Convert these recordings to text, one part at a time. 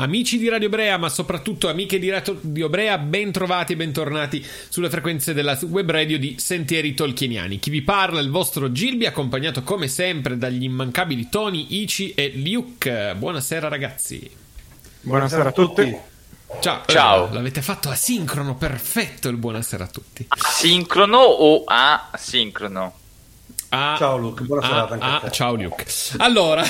Amici di Radio Brea, ma soprattutto amiche di Radio Brea, ben trovati e bentornati sulle frequenze della web radio di Sentieri Tolkieniani. Chi vi parla è il vostro Gilby, accompagnato come sempre dagli immancabili Tony, Ici e Luke. Buonasera ragazzi. Buonasera a tutti. Ciao. Ciao. Eh, l'avete fatto asincrono, perfetto il buonasera a tutti. Sincrono o asincrono? Ah, Ciao, Luke, buona serata anche a ah, te. ciao Luke. Allora,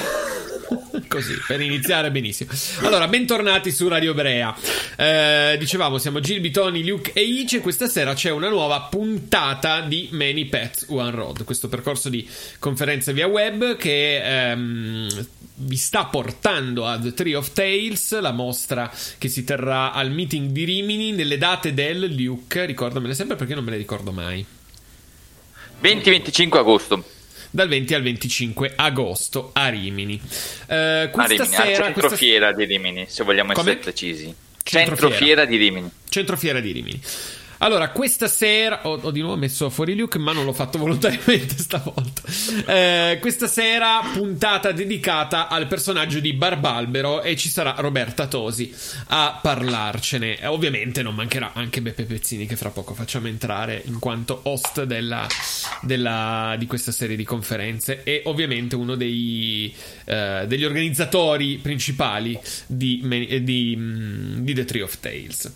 così per iniziare benissimo. Allora, bentornati su Radio Brea. Eh, dicevamo, siamo Gilby, Tony, Luke e Ice. Questa sera c'è una nuova puntata di Many Pets One Road. Questo percorso di conferenze via web che ehm, vi sta portando a The Tree of Tales, la mostra che si terrà al meeting di Rimini nelle date del Luke. Ricordamele sempre perché non me le ricordo mai. 20-25 agosto. Dal 20 al 25 agosto a Rimini. Eh, A questa Rimini, al sera, centrofiera questa... di Rimini, se vogliamo Come? essere precisi. Centrofiera. Centrofiera di Rimini. centrofiera di Rimini. Allora, questa sera ho, ho di nuovo messo fuori Luke, ma non l'ho fatto volontariamente stavolta. Eh, questa sera puntata dedicata al personaggio di Barbalbero e ci sarà Roberta Tosi a parlarcene. Eh, ovviamente non mancherà anche Beppe Pezzini che fra poco facciamo entrare in quanto host della, della- di questa serie di conferenze e ovviamente uno dei, eh, degli organizzatori principali di, di, di The Tree of Tales.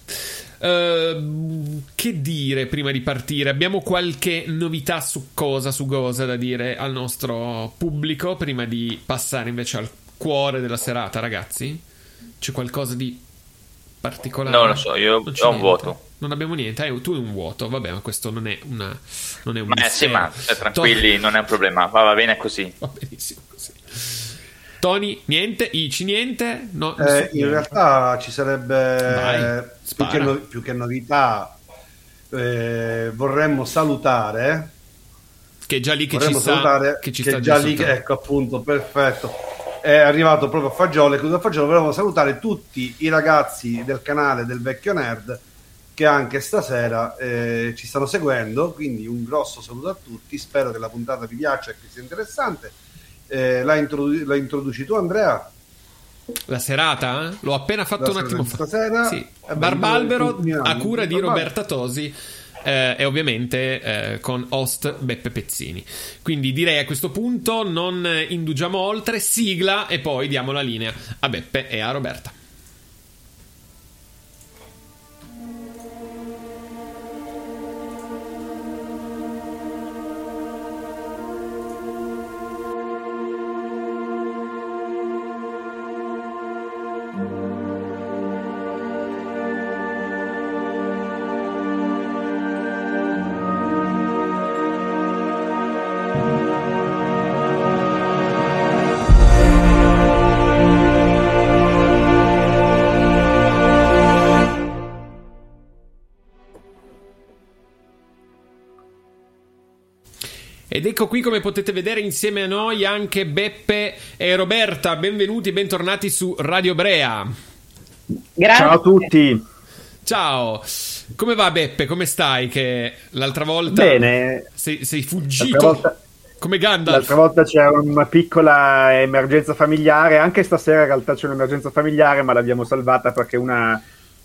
Ehm, che dire prima di partire? Abbiamo qualche novità su cosa, su cosa da dire al nostro pubblico prima di passare invece al cuore della serata, ragazzi? C'è qualcosa di particolare? Non lo so, io ho un niente. vuoto. Non abbiamo niente, eh, tu hai un vuoto, vabbè, ma questo non è una non è un Ma eh, sì, ma eh, tranquilli, non è un problema. Va, va bene così. Va benissimo così. Tony, niente, Ici, niente. No, Eh, in realtà ci sarebbe più, che no- più che novità. eh, vorremmo salutare che è già lì che ci sta salutare che ci che sta già lì ecco appunto perfetto. È arrivato proprio a Fagiolo e a Fagiolo volevamo salutare tutti i ragazzi del canale del vecchio nerd che anche stasera eh, ci stanno seguendo quindi un grosso saluto a tutti. Spero che la puntata vi piaccia e che sia interessante eh, la, introdu- la introduci tu Andrea La serata? eh? L'ho appena fatto La un attimo fa. stasera? Sì. Eh Barbalbero a cura di Barbalbero. Roberta Tosi. eh, e ovviamente eh, con host Beppe Pezzini. Quindi direi a questo punto non indugiamo oltre, sigla e poi diamo la linea a Beppe e a Roberta. Ecco qui come potete vedere insieme a noi anche Beppe e Roberta. Benvenuti e bentornati su Radio Brea. Grazie. Ciao a tutti. Ciao, come va Beppe? Come stai? Che l'altra volta Bene. sei, sei fuggito volta, come Gandalf. l'altra volta c'era una piccola emergenza familiare, anche stasera in realtà c'è un'emergenza familiare, ma l'abbiamo salvata perché una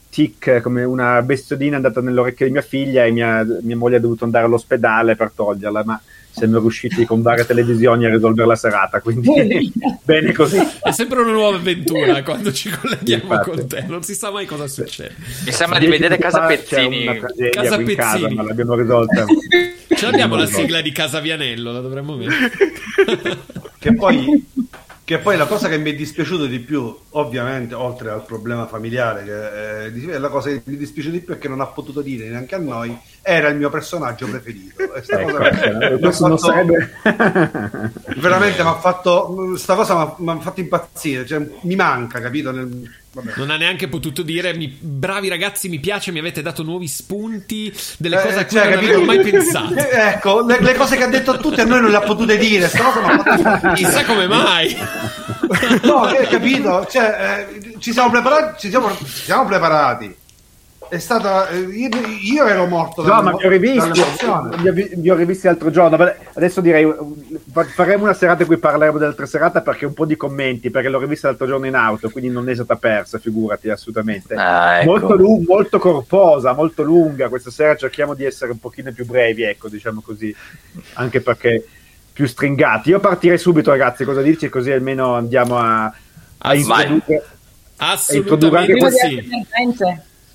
tic, come una bestiolina è andata nell'orecchio di mia figlia e mia, mia moglie ha dovuto andare all'ospedale per toglierla, ma siamo riusciti con varie televisioni a risolvere la serata, quindi bene così. È sempre una nuova avventura quando ci colleghiamo Infatti. con te, non si sa mai cosa succede. Mi sembra di vedere Casa Pezzini. Tragedia Casa in casa, Pezzini. ma l'abbiamo risolta. Ce l'abbiamo la sigla di Casa Vianello, la dovremmo mettere. Che poi, che poi la cosa che mi è dispiaciuto di più, ovviamente, oltre al problema familiare, che eh, la cosa che mi dispiace di più è che non ha potuto dire neanche a noi, era il mio personaggio preferito. E sta Ecco, cosa fatto-. Veramente mi ha fatto, sta cosa mi ha fatto impazzire, cioè, mi manca, capito? Nel- vabbè. Non ha neanche potuto dire mi- bravi ragazzi, mi piace, mi avete dato nuovi spunti, delle Eh, cose a cui cioè, non avevo mai pensato. Ecco, le, le cose che ha detto a tutti a noi non le ha potute dire, fatto impazzire. Chissà come mai. No, hai capito? Cioè, eh, ci siamo preparati, ci siamo, ci siamo preparati. È stata. eh, Io, io ero morto No, ma vi ho rivisti, vi ho, vi- vi ho rivisti l'altro giorno. Adesso direi fa- faremo una serata in cui parleremo dell'altra serata perché un po' di commenti, perché l'ho rivista l'altro giorno in auto, quindi non è stata persa, figurati, assolutamente. Ah, ecco. molto, lu- molto corposa, molto lunga. Questa sera cerchiamo di essere un pochino più brevi, ecco, diciamo così, anche perché più stringati. Io partirei subito, ragazzi, cosa dici? Così almeno andiamo a, a introdurre. Assolutamente Prima Prima di sì.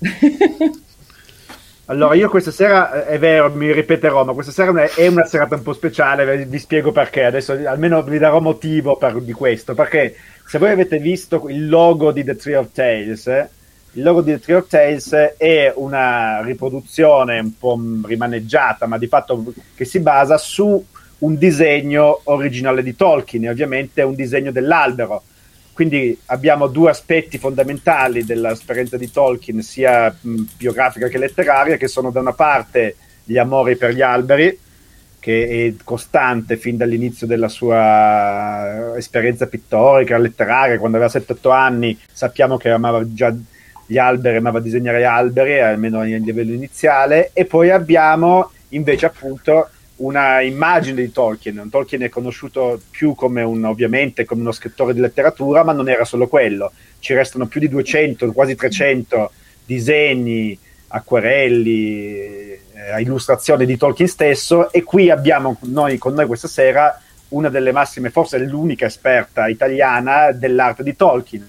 Allora, io questa sera, eh, è vero, mi ripeterò, ma questa sera è- una serata un po' speciale, vi- spiego perché, adesso almeno vi darò motivo per- di questo, perché se voi avete visto il logo di The Tree of Tales, eh, il logo di The Tree of Tales è una riproduzione un po' rimaneggiata, ma di fatto che si basa su un disegno originale di Tolkien, ovviamente un disegno dell'albero. Quindi abbiamo due aspetti fondamentali dell'esperienza di Tolkien, sia mh, biografica che letteraria, che sono da una parte gli amori per gli alberi, che è costante fin dall'inizio della sua esperienza pittorica, letteraria, quando aveva 7-8 anni sappiamo che amava già gli alberi, amava disegnare alberi, almeno a livello iniziale, e poi abbiamo invece appunto una immagine di Tolkien. Tolkien è conosciuto più come un, ovviamente come uno scrittore di letteratura, ma non era solo quello. Ci restano più di 200, quasi 300 disegni, acquerelli, eh, illustrazioni di Tolkien stesso e qui abbiamo noi, con noi questa sera una delle massime, forse l'unica esperta italiana dell'arte di Tolkien.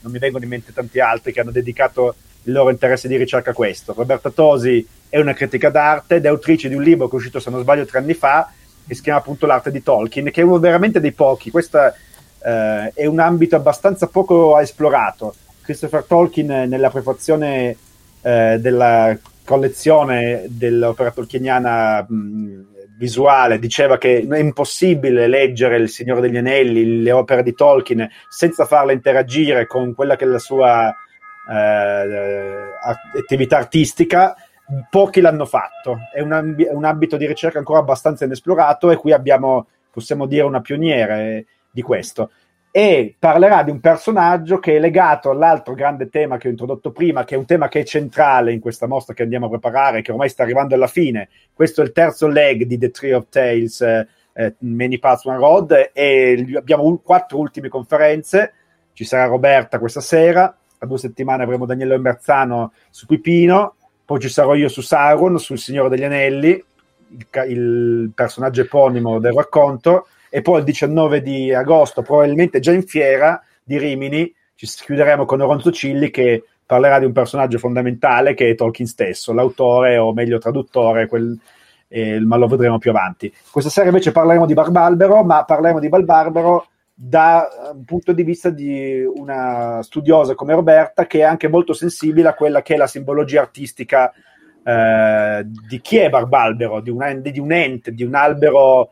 Non mi vengono in mente tanti altri che hanno dedicato il loro interesse di ricerca questo. Roberta Tosi è una critica d'arte ed è autrice di un libro che è uscito, se non sbaglio, tre anni fa, che si chiama appunto L'arte di Tolkien, che è uno veramente dei pochi. Questo eh, è un ambito abbastanza poco esplorato. Christopher Tolkien, eh, nella prefazione eh, della collezione dell'opera tolkieniana mh, visuale, diceva che è impossibile leggere Il Signore degli Anelli, le opere di Tolkien, senza farle interagire con quella che è la sua attività artistica pochi l'hanno fatto, è un, ambi- un ambito di ricerca ancora abbastanza inesplorato e qui abbiamo, possiamo dire, una pioniere di questo. E parlerà di un personaggio che è legato all'altro grande tema che ho introdotto prima, che è un tema che è centrale in questa mostra che andiamo a preparare, che ormai sta arrivando alla fine. Questo è il terzo leg di The Tree of Tales, eh, eh, Many Paths One Road, e abbiamo un- quattro ultime conferenze. Ci sarà Roberta questa sera, a due settimane avremo Daniele Merzano su Pipino, poi ci sarò io su Sauron, sul Signore degli Anelli, il, il personaggio eponimo del racconto, e poi il 19 di agosto, probabilmente già in fiera di Rimini, ci chiuderemo con Oronzo Cilli che parlerà di un personaggio fondamentale che è Tolkien stesso, l'autore o meglio traduttore, quel- eh, ma lo vedremo più avanti. Questa sera invece parleremo di Barbalbero, ma parleremo di Barbalbero da un punto di vista di una studiosa come Roberta che è anche molto sensibile a quella che è la simbologia artistica eh, di chi è Barbalbero, di un, di un ente, di un albero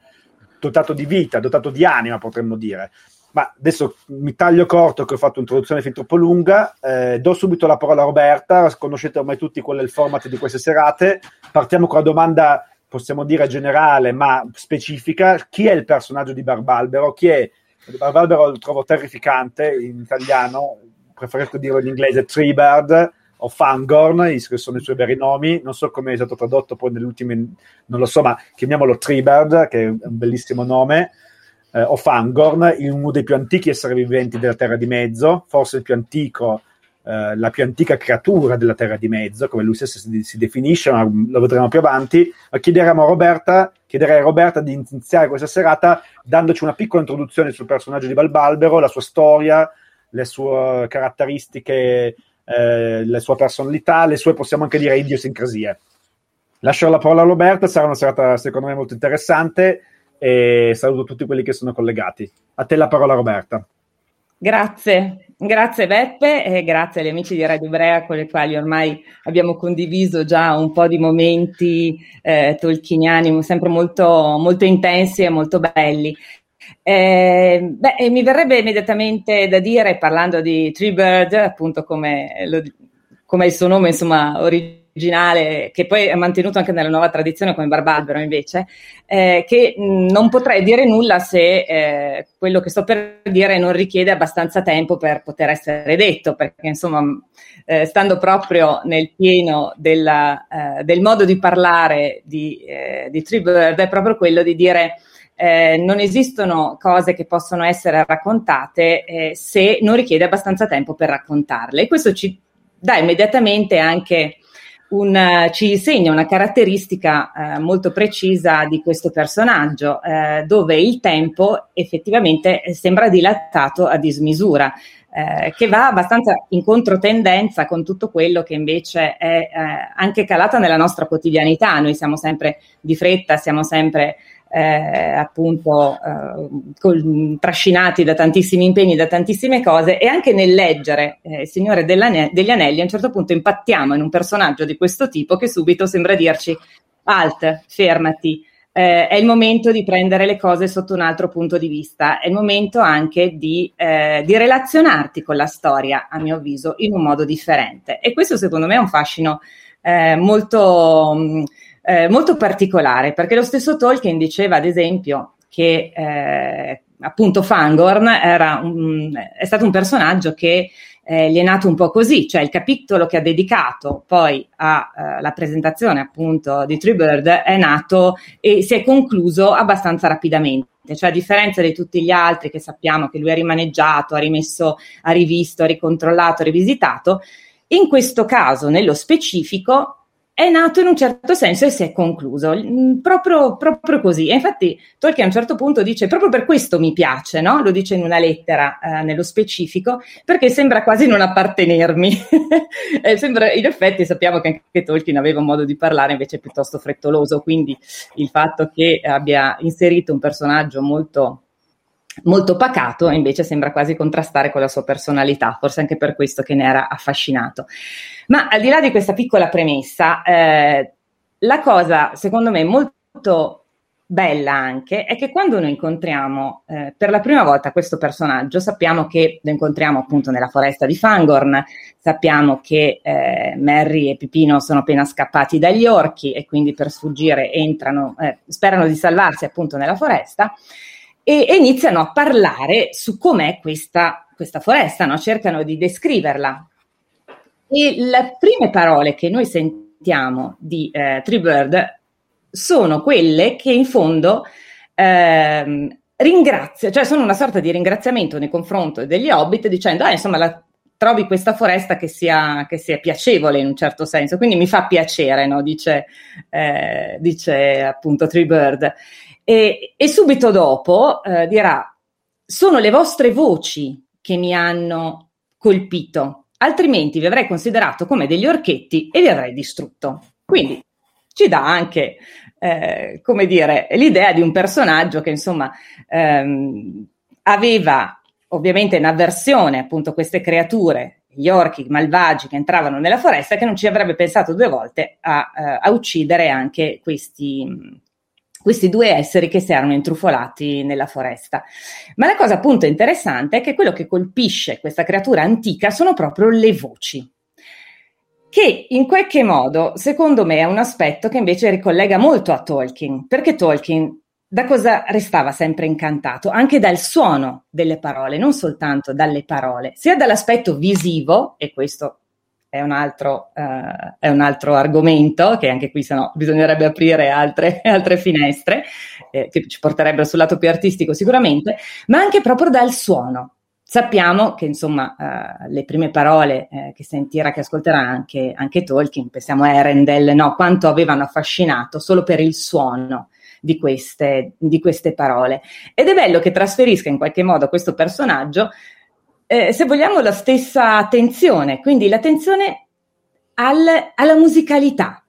dotato di vita, dotato di anima, potremmo dire. Ma adesso mi taglio corto che ho fatto un'introduzione fin troppo lunga, eh, do subito la parola a Roberta, conoscete ormai tutti qual è il format di queste serate, partiamo con la domanda, possiamo dire generale ma specifica, chi è il personaggio di Barbalbero? Chi è? Barbalbero lo trovo terrificante in italiano, preferisco dirlo in inglese, Treebird o Fangorn, sono i suoi veri nomi, non so come è stato tradotto poi nelle ultime, non lo so, ma chiamiamolo Treebird, che è un bellissimo nome, eh, o Fangorn, uno dei più antichi esseri viventi della Terra di Mezzo, forse il più antico, eh, la più antica creatura della Terra di Mezzo, come lui stesso si, si definisce, ma lo vedremo più avanti. Ma chiederemo a Roberta, chiederei a Roberta di iniziare questa serata dandoci una piccola introduzione sul personaggio di Balbalbero, la sua storia, le sue caratteristiche, eh, la sua personalità, le sue, possiamo anche dire, idiosincrasie. Lascio la parola a Roberta, sarà una serata secondo me molto interessante e saluto tutti quelli che sono collegati. A te la parola Roberta. Grazie, grazie Beppe e grazie agli amici di Radio Brea con i quali ormai abbiamo condiviso già un po' di momenti eh, tolkieniani sempre molto, molto intensi e molto belli. Eh, beh, mi verrebbe immediatamente da dire, parlando di Treebird, appunto come, lo, come il suo nome insomma originale, che poi è mantenuto anche nella nuova tradizione come Barbalbero invece, eh, che non potrei dire nulla se eh, quello che sto per dire non richiede abbastanza tempo per poter essere detto, perché insomma, eh, stando proprio nel pieno della, eh, del modo di parlare di, eh, di Treebird, è proprio quello di dire eh, non esistono cose che possono essere raccontate eh, se non richiede abbastanza tempo per raccontarle. E questo ci dà immediatamente anche un, ci insegna una caratteristica eh, molto precisa di questo personaggio, eh, dove il tempo effettivamente sembra dilatato a dismisura. Eh, che va abbastanza in controtendenza con tutto quello che invece è eh, anche calata nella nostra quotidianità. Noi siamo sempre di fretta, siamo sempre eh, appunto eh, col, trascinati da tantissimi impegni, da tantissime cose e anche nel leggere eh, Signore degli Anelli a un certo punto impattiamo in un personaggio di questo tipo che subito sembra dirci alt, fermati, eh, è il momento di prendere le cose sotto un altro punto di vista, è il momento anche di, eh, di relazionarti con la storia, a mio avviso, in un modo differente. E questo secondo me è un fascino eh, molto... Mh, eh, molto particolare, perché lo stesso Tolkien diceva, ad esempio, che eh, appunto Fangorn un, è stato un personaggio che eh, gli è nato un po' così, cioè il capitolo che ha dedicato poi alla presentazione appunto di Treebird è nato e si è concluso abbastanza rapidamente. Cioè, a differenza di tutti gli altri che sappiamo che lui ha rimaneggiato, ha rimesso, ha rivisto, ha ricontrollato, ha rivisitato, in questo caso, nello specifico, è nato in un certo senso e si è concluso, mm, proprio, proprio così. E infatti Tolkien a un certo punto dice, proprio per questo mi piace, no? lo dice in una lettera eh, nello specifico, perché sembra quasi non appartenermi. sembra, in effetti sappiamo che anche Tolkien aveva un modo di parlare invece piuttosto frettoloso, quindi il fatto che abbia inserito un personaggio molto molto pacato invece sembra quasi contrastare con la sua personalità, forse anche per questo che ne era affascinato. Ma al di là di questa piccola premessa, eh, la cosa secondo me molto bella anche è che quando noi incontriamo eh, per la prima volta questo personaggio sappiamo che lo incontriamo appunto nella foresta di Fangorn, sappiamo che eh, Merry e Pipino sono appena scappati dagli orchi e quindi per sfuggire entrano, eh, sperano di salvarsi appunto nella foresta e, e iniziano a parlare su com'è questa, questa foresta, no? cercano di descriverla. E le prime parole che noi sentiamo di eh, Treebird sono quelle che in fondo eh, ringrazia, cioè sono una sorta di ringraziamento nei confronti degli hobbit dicendo, ah, insomma, la, trovi questa foresta che sia, che sia, piacevole in un certo senso, quindi mi fa piacere, no? dice, eh, dice appunto Treebird. E, e subito dopo eh, dirà, sono le vostre voci che mi hanno colpito, altrimenti vi avrei considerato come degli orchetti e vi avrei distrutto. Quindi ci dà anche, eh, come dire, l'idea di un personaggio che insomma ehm, aveva ovviamente in avversione appunto queste creature, gli orchi malvagi che entravano nella foresta, che non ci avrebbe pensato due volte a, eh, a uccidere anche questi questi due esseri che si erano intrufolati nella foresta. Ma la cosa appunto interessante è che quello che colpisce questa creatura antica sono proprio le voci che in qualche modo, secondo me, è un aspetto che invece ricollega molto a Tolkien, perché Tolkien da cosa restava sempre incantato? Anche dal suono delle parole, non soltanto dalle parole, sia dall'aspetto visivo, e questo è un altro, uh, è un altro argomento, che anche qui sennò bisognerebbe aprire altre, altre finestre, eh, che ci porterebbero sul lato più artistico sicuramente, ma anche proprio dal suono. Sappiamo che insomma uh, le prime parole eh, che sentirà, che ascolterà anche, anche Tolkien, pensiamo a Erendel, no, quanto avevano affascinato solo per il suono di queste, di queste parole. Ed è bello che trasferisca in qualche modo questo personaggio, eh, se vogliamo, la stessa attenzione, quindi l'attenzione al, alla musicalità.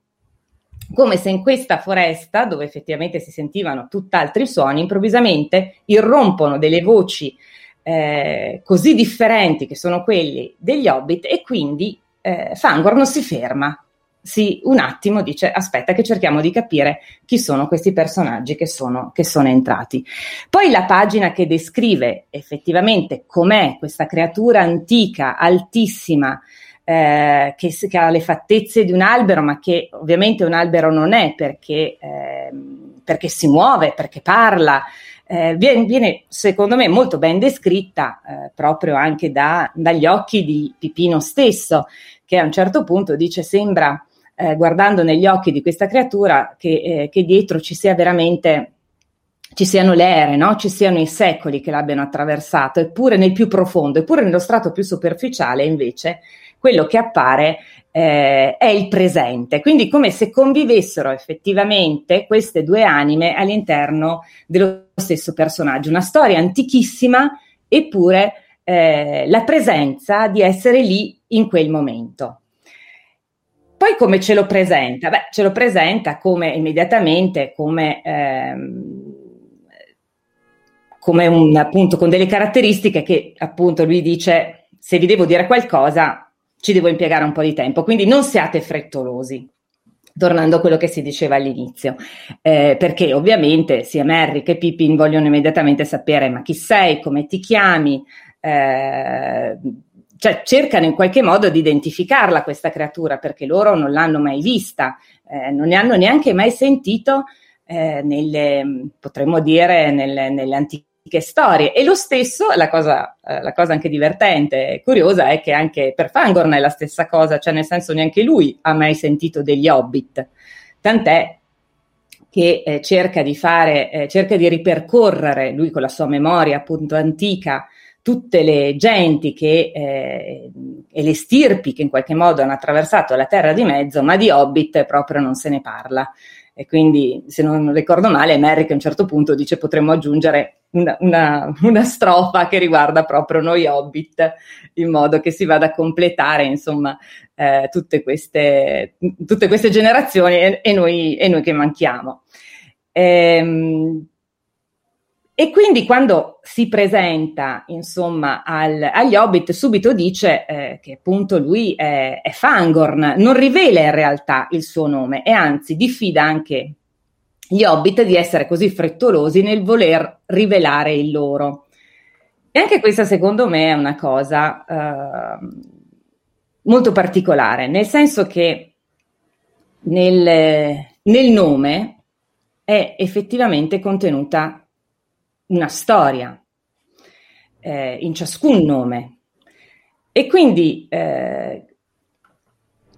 Come se in questa foresta, dove effettivamente si sentivano tutt'altri suoni, improvvisamente irrompono delle voci eh, così differenti che sono quelli degli hobbit e quindi eh, Fangor non si ferma, si un attimo dice aspetta che cerchiamo di capire chi sono questi personaggi che sono, che sono entrati. Poi la pagina che descrive effettivamente com'è questa creatura antica, altissima, eh, che, che, ha le fattezze di un albero, ma che ovviamente un albero non è perché, eh, perché si muove, perché parla. Eh, viene, viene, secondo me molto ben descritta eh, proprio anche da, dagli occhi di Pipino stesso, che a un certo punto dice sembra eh, guardando negli occhi di questa creatura che, eh, che dietro ci sia veramente ci siano le ere, no? ci siano i secoli che l'abbiano attraversato, eppure nel più profondo, eppure nello strato più superficiale, invece, quello che appare eh, è il presente. Quindi come se convivessero effettivamente queste due anime all'interno dello stesso personaggio. Una storia antichissima, eppure eh, la presenza di essere lì in quel momento. Poi come ce lo presenta? Beh, ce lo presenta come immediatamente come, ehm, come un appunto con delle caratteristiche che appunto lui dice se vi devo dire qualcosa ci devo impiegare un po' di tempo, quindi non siate frettolosi. Tornando a quello che si diceva all'inizio, eh, perché ovviamente sia Merry che Pippin vogliono immediatamente sapere ma chi sei, come ti chiami, eh, cioè cercano in qualche modo di identificarla questa creatura perché loro non l'hanno mai vista, eh, non ne hanno neanche mai sentito eh, nelle, potremmo dire, nelle, nelle, antiche storie. E lo stesso, la cosa, eh, la cosa anche divertente e curiosa è che anche per Fangorn è la stessa cosa, cioè nel senso neanche lui ha mai sentito degli hobbit, tant'è che eh, cerca di fare, eh, cerca di ripercorrere, lui con la sua memoria appunto antica, tutte le genti che, eh, e le stirpi che in qualche modo hanno attraversato la terra di mezzo, ma di Hobbit proprio non se ne parla. E quindi, se non ricordo male, Merrick a un certo punto dice potremmo aggiungere una, una, una, strofa che riguarda proprio noi Hobbit, in modo che si vada a completare, insomma, eh, tutte, queste, tutte, queste, generazioni e, e, noi, e noi, che manchiamo. Ehm, e quindi quando si presenta, insomma, al, agli Hobbit, subito dice eh, che appunto lui è, è, Fangorn, non rivela in realtà il suo nome e anzi diffida anche gli Hobbit di essere così frettolosi nel voler rivelare il loro. E anche questa, secondo me, è una cosa eh, molto particolare, nel senso che nel, nel nome è effettivamente contenuta una storia eh, in ciascun nome. E quindi eh,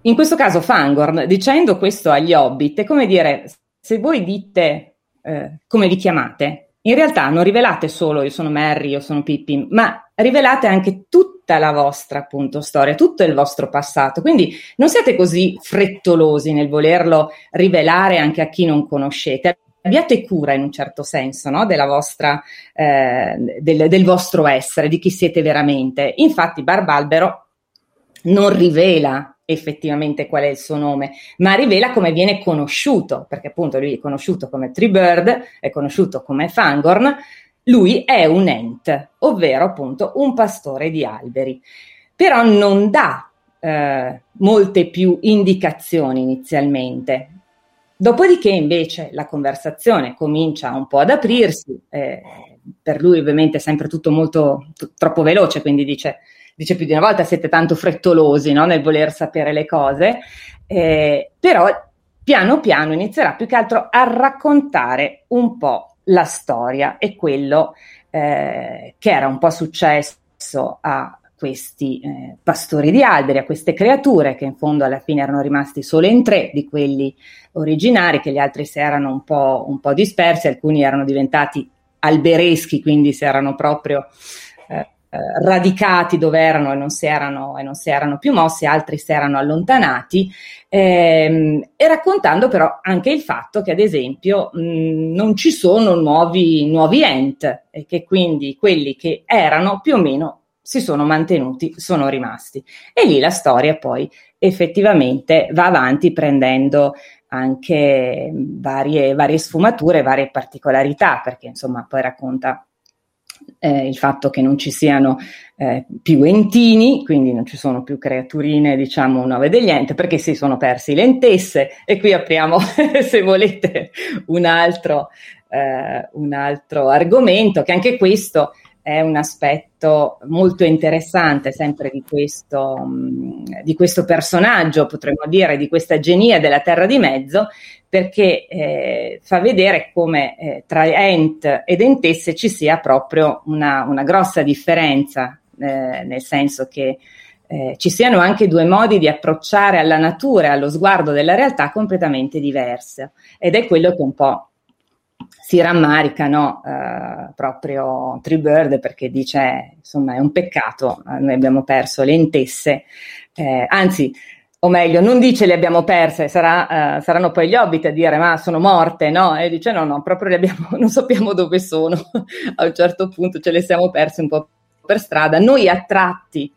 in questo caso Fangorn, dicendo questo agli hobbit, è come dire, se voi dite eh, come vi chiamate, in realtà non rivelate solo io sono Merry, io sono Pippin, ma rivelate anche tutta la vostra appunto storia, tutto il vostro passato. Quindi non siate così frettolosi nel volerlo rivelare anche a chi non conoscete abbiate cura in un certo senso no? vostra, eh, del, del, vostro essere, di chi siete veramente. Infatti Barbalbero non rivela effettivamente qual è il suo nome, ma rivela come viene conosciuto, perché appunto lui è conosciuto come Treebird, è conosciuto come Fangorn, lui è un Ent, ovvero appunto un pastore di alberi, però non dà eh, molte più indicazioni inizialmente, Dopodiché invece la conversazione comincia un po' ad aprirsi, eh, per lui ovviamente è sempre tutto molto t- troppo veloce, quindi dice, dice, più di una volta siete tanto frettolosi no? nel voler sapere le cose, eh, però piano piano inizierà più che altro a raccontare un po' la storia e quello eh, che era un po' successo a questi eh, pastori di alberi, a queste creature che in fondo alla fine erano rimasti solo in tre di quelli originari, che gli altri si erano un po', un po dispersi, alcuni erano diventati albereschi, quindi si erano proprio eh, eh, radicati dove erano e non, si erano e non si erano più mossi, altri si erano allontanati, ehm, e raccontando però anche il fatto che ad esempio mh, non ci sono nuovi, nuovi ent e che quindi quelli che erano più o meno si sono mantenuti, sono rimasti. E lì la storia poi effettivamente va avanti prendendo anche varie, varie sfumature, varie particolarità, perché insomma poi racconta eh, il fatto che non ci siano eh, più entini, quindi non ci sono più creaturine, diciamo, nuove degli enti, perché si sono persi le entesse. E qui apriamo, se volete, un altro, eh, un altro argomento, che anche questo è un aspetto molto interessante sempre di questo, mh, di questo personaggio, potremmo dire, di questa genia della Terra di Mezzo, perché eh, fa vedere come eh, tra Ent ed Entesse ci sia proprio una, una grossa differenza, eh, nel senso che eh, ci siano anche due modi di approcciare alla natura e allo sguardo della realtà completamente diverse. Ed è quello che un po' si rammarica no, eh, proprio Treebird perché dice insomma è un peccato, eh, noi abbiamo perso le intesse, eh, anzi o meglio non dice le abbiamo perse, sarà, eh, saranno poi gli hobbit a dire ma sono morte, no? E dice no, no, proprio le abbiamo, non sappiamo dove sono, a un certo punto ce le siamo perse un po' per strada, noi attratti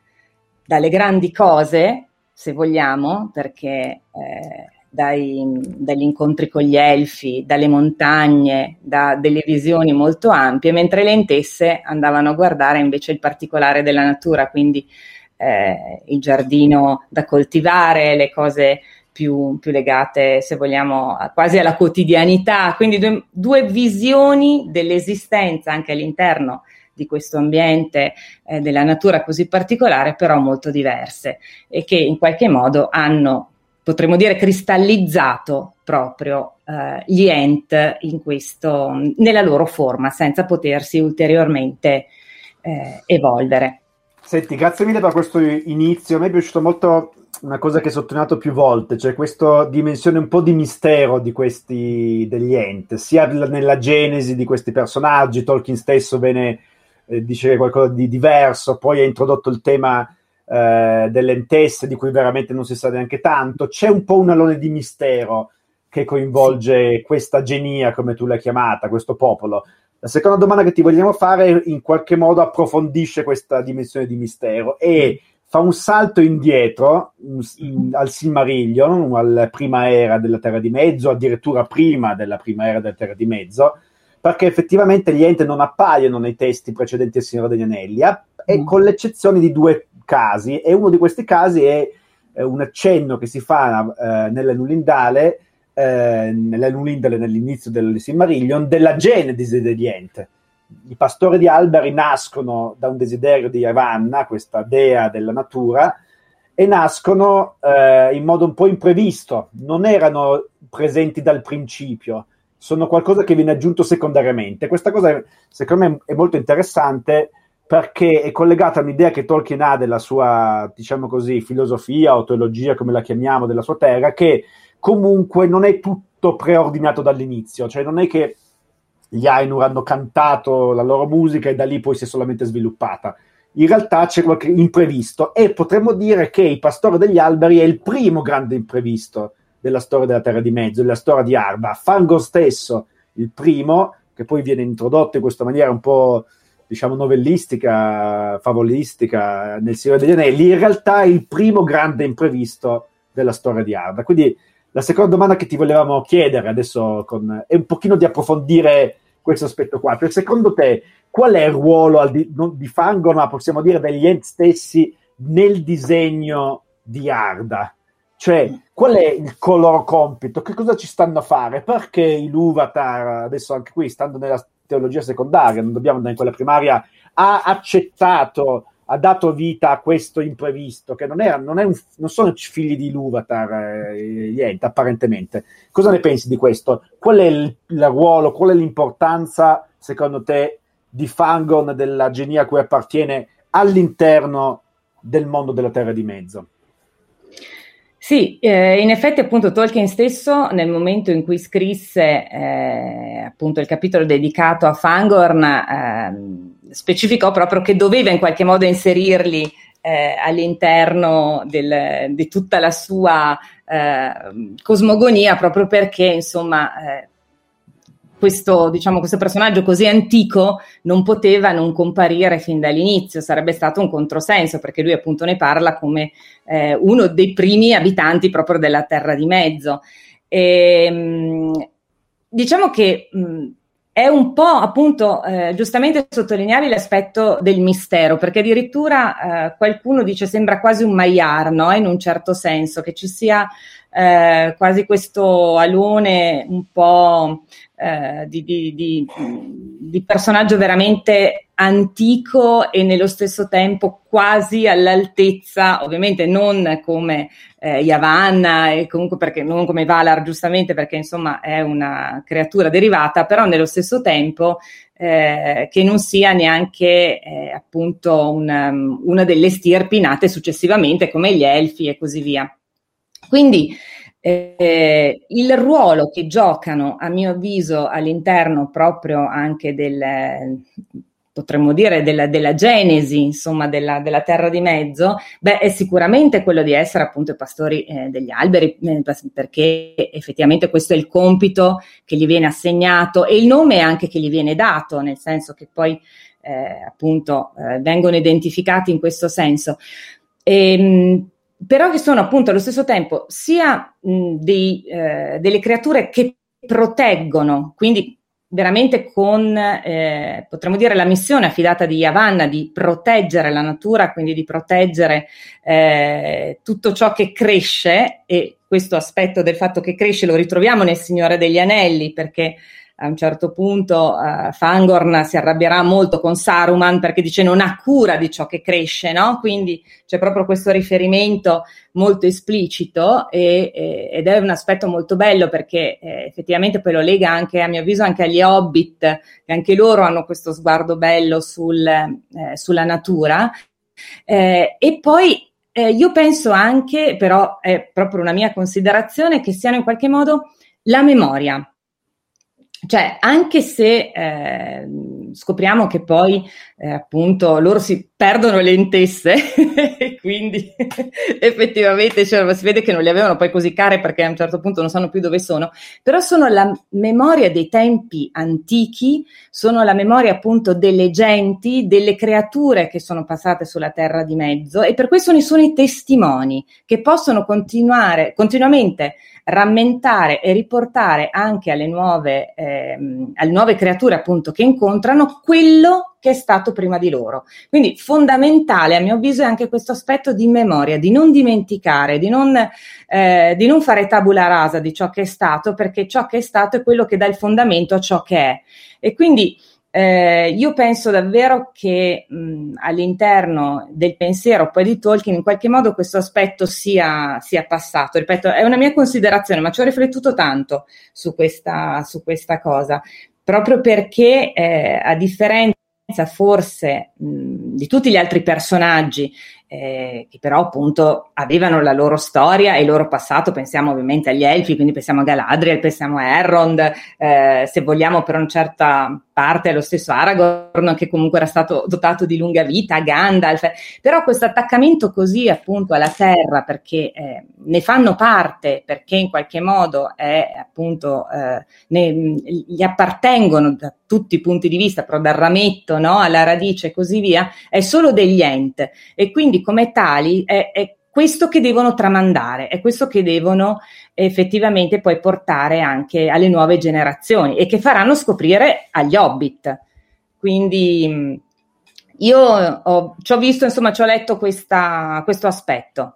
dalle grandi cose, se vogliamo, perché eh, dai, dagli incontri con gli elfi, dalle montagne, da delle visioni molto ampie, mentre le intesse andavano a guardare invece il particolare della natura, quindi eh, il giardino da coltivare, le cose più, più legate, se vogliamo, a, quasi alla quotidianità, quindi due, due visioni dell'esistenza anche all'interno di questo ambiente eh, della natura così particolare, però molto diverse e che in qualche modo hanno potremmo dire cristallizzato proprio eh, gli ent questo, nella loro forma senza potersi ulteriormente eh, evolvere. Senti, grazie mille per questo inizio. A me è piaciuto molto una cosa che hai sottolineato più volte, cioè questa dimensione un po' di mistero di questi degli ent, sia nella genesi di questi personaggi, Tolkien stesso venne eh, dice qualcosa di diverso, poi ha introdotto il tema eh, delle entesse di cui veramente non si sa neanche tanto. C'è un po' un alone di mistero che coinvolge sì. questa genia, come tu l'hai chiamata, questo popolo. La seconda domanda che ti vogliamo fare in qualche modo approfondisce questa dimensione di mistero e fa un salto indietro in, al Silmarillion, alla prima era della Terra di Mezzo, addirittura prima della prima era della Terra di Mezzo, perché effettivamente gli enti non appaiono nei testi precedenti al Signore degli Anelli, e mm. con l'eccezione di due casi e uno di questi casi è eh, un accenno che si fa eh, nella Nulindale, eh, nella Nulindale nell'inizio del Silmarillion della genesi degli Ent. I pastori di alberi nascono da un desiderio di Yavanna, questa dea della natura, e nascono eh, in modo un po' imprevisto, non erano presenti dal principio, sono qualcosa che viene aggiunto secondariamente. Questa cosa, secondo me, è molto interessante perché è collegata a un'idea che Tolkien ha della sua, diciamo così, filosofia o teologia, come la chiamiamo, della sua terra, che comunque non è tutto preordinato dall'inizio, cioè non è che gli Ainur hanno cantato la loro musica e da lì poi si è solamente sviluppata. In realtà c'è qualche imprevisto e potremmo dire che il Pastore degli Alberi è il primo grande imprevisto della storia della Terra di Mezzo, della storia di Arba. Fango stesso, il primo, che poi viene introdotto in questa maniera un po' diciamo novellistica, favolistica nel Signore degli Anelli, in realtà è il primo grande imprevisto della storia di Arda. Quindi la seconda domanda che ti volevamo chiedere adesso con, è un pochino di approfondire questo aspetto qua. Per secondo te qual è il ruolo di, non, di Fangon, ma possiamo dire degli enti stessi nel disegno di Arda? Cioè, qual è il loro compito? Che cosa ci stanno a fare? Perché i Luvatar, adesso anche qui, stando nella teologia secondaria, non dobbiamo andare in quella primaria, ha accettato ha dato vita a questo imprevisto, che non, era, non, è un, non sono figli di Luvatar, eh, niente, apparentemente. Cosa ne pensi di questo? Qual è il, il ruolo, qual è l'importanza, secondo te, di Fangon, della genia a cui appartiene, all'interno del mondo della Terra di Mezzo? Sì, eh, in effetti appunto Tolkien stesso nel momento in cui scrisse eh, appunto il capitolo dedicato a Fangorn eh, specificò proprio che doveva in qualche modo inserirli eh, all'interno del, di tutta la sua eh, cosmogonia proprio perché insomma eh, questo, diciamo, questo personaggio così antico non poteva non comparire fin dall'inizio, sarebbe stato un controsenso perché lui appunto ne parla come eh, uno dei primi abitanti proprio della Terra di Mezzo. E, mh, diciamo che mh, è un po' appunto eh, giustamente sottolineare l'aspetto del mistero, perché addirittura eh, qualcuno dice sembra quasi un maiar, no? in un certo senso, che ci sia eh, quasi questo alone un po' eh, di, di, di, di, personaggio veramente antico e nello stesso tempo quasi all'altezza, ovviamente non come eh, Yavanna e comunque perché non come Valar giustamente perché insomma è una creatura derivata, però nello stesso tempo eh, che non sia neanche eh, appunto una, una delle stirpi nate successivamente come gli elfi e così via. Quindi eh, il ruolo che giocano, a mio avviso, all'interno proprio anche del, potremmo dire, della, della genesi, insomma, della, della, terra di mezzo, beh, è sicuramente quello di essere appunto i pastori eh, degli alberi, eh, perché effettivamente questo è il compito che gli viene assegnato e il nome anche che gli viene dato, nel senso che poi eh, appunto eh, vengono identificati in questo senso. E, ehm, però che sono appunto allo stesso tempo sia mh, dei, eh, delle creature che proteggono, quindi veramente con, eh, potremmo dire, la missione affidata di Yavanna di proteggere la natura, quindi di proteggere eh, tutto ciò che cresce e questo aspetto del fatto che cresce lo ritroviamo nel Signore degli Anelli perché a un certo punto uh, Fangorn si arrabbierà molto con Saruman perché dice non ha cura di ciò che cresce, no? Quindi c'è proprio questo riferimento molto esplicito e, e, ed è un aspetto molto bello perché eh, effettivamente poi lo lega anche, a mio avviso, anche agli Hobbit, che anche loro hanno questo sguardo bello sul, eh, sulla natura. Eh, e poi eh, io penso anche, però è proprio una mia considerazione, che siano in qualche modo la memoria cioè, anche se eh, scopriamo che poi eh, appunto loro si perdono le intesse e quindi effettivamente cioè, si vede che non le avevano poi così care perché a un certo punto non sanno più dove sono, però sono la memoria dei tempi antichi, sono la memoria appunto delle genti, delle creature che sono passate sulla terra di mezzo e per questo ne sono i testimoni che possono continuare continuamente rammentare e riportare anche alle nuove, ehm, alle nuove creature appunto che incontrano quello che è stato prima di loro. Quindi fondamentale a mio avviso è anche questo aspetto di memoria, di non dimenticare, di non, eh, di non fare tabula rasa di ciò che è stato, perché ciò che è stato è quello che dà il fondamento a ciò che è. E quindi eh, io penso davvero che mh, all'interno del pensiero poi di Tolkien in qualche modo questo aspetto sia, sia, passato. Ripeto, è una mia considerazione, ma ci ho riflettuto tanto su questa, su questa cosa, proprio perché eh, a differenza forse mh, di tutti gli altri personaggi eh, che però appunto avevano la loro storia e il loro passato, pensiamo ovviamente agli Elfi, quindi pensiamo a Galadriel, pensiamo a Elrond, eh, se vogliamo per una certa parte lo stesso Aragorn che comunque era stato dotato di lunga vita, Gandalf, però questo attaccamento così appunto alla terra perché eh, ne fanno parte, perché in qualche modo è appunto eh, ne, gli appartengono da tutti i punti di vista, però dal rametto no, alla radice e così via, è solo degli ent. E quindi come tali è, è questo che devono tramandare, è questo che devono effettivamente poi portare anche alle nuove generazioni e che faranno scoprire agli hobbit. Quindi io ho, ci ho visto, insomma, ci ho letto questa, questo aspetto.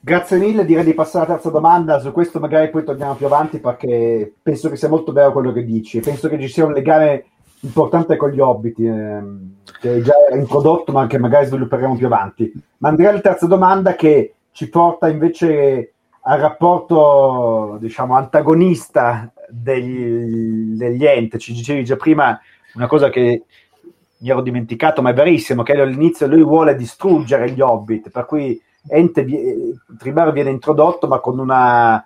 Grazie mille, direi di passare alla terza domanda, su questo magari poi torniamo più avanti perché penso che sia molto vero quello che dici, penso che ci sia un legame importante con gli Hobbit, ehm, che già era introdotto, ma che magari svilupperemo più avanti. Ma andrei alla terza domanda che ci porta invece al rapporto, diciamo, antagonista degli, degli enti. Ci dicevi già prima una cosa che mi ero dimenticato, ma è verissimo, che all'inizio lui vuole distruggere gli Hobbit, per cui Ente, Tribar viene introdotto, ma con una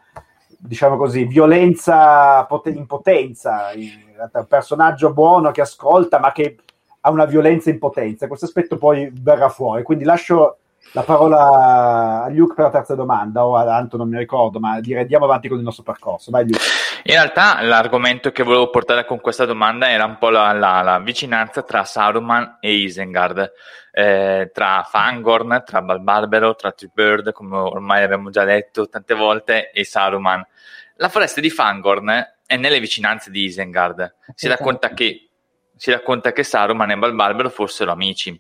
diciamo così, violenza in potenza, un personaggio buono che ascolta ma che ha una violenza in potenza. Questo aspetto poi verrà fuori. Quindi lascio la parola a Luke per la terza domanda, o a Anto, non mi ricordo, ma direi andiamo avanti con il nostro percorso. Vai, Luke. In realtà l'argomento che volevo portare con questa domanda era un po' la, la, la vicinanza tra Saruman e Isengard, eh, tra Fangorn, tra Balbarbero, tra Tribird, come ormai abbiamo già detto tante volte, e Saruman. La foresta di Fangorn è nelle vicinanze di Isengard. Si racconta che, si racconta che Saruman e Balbarbero fossero amici.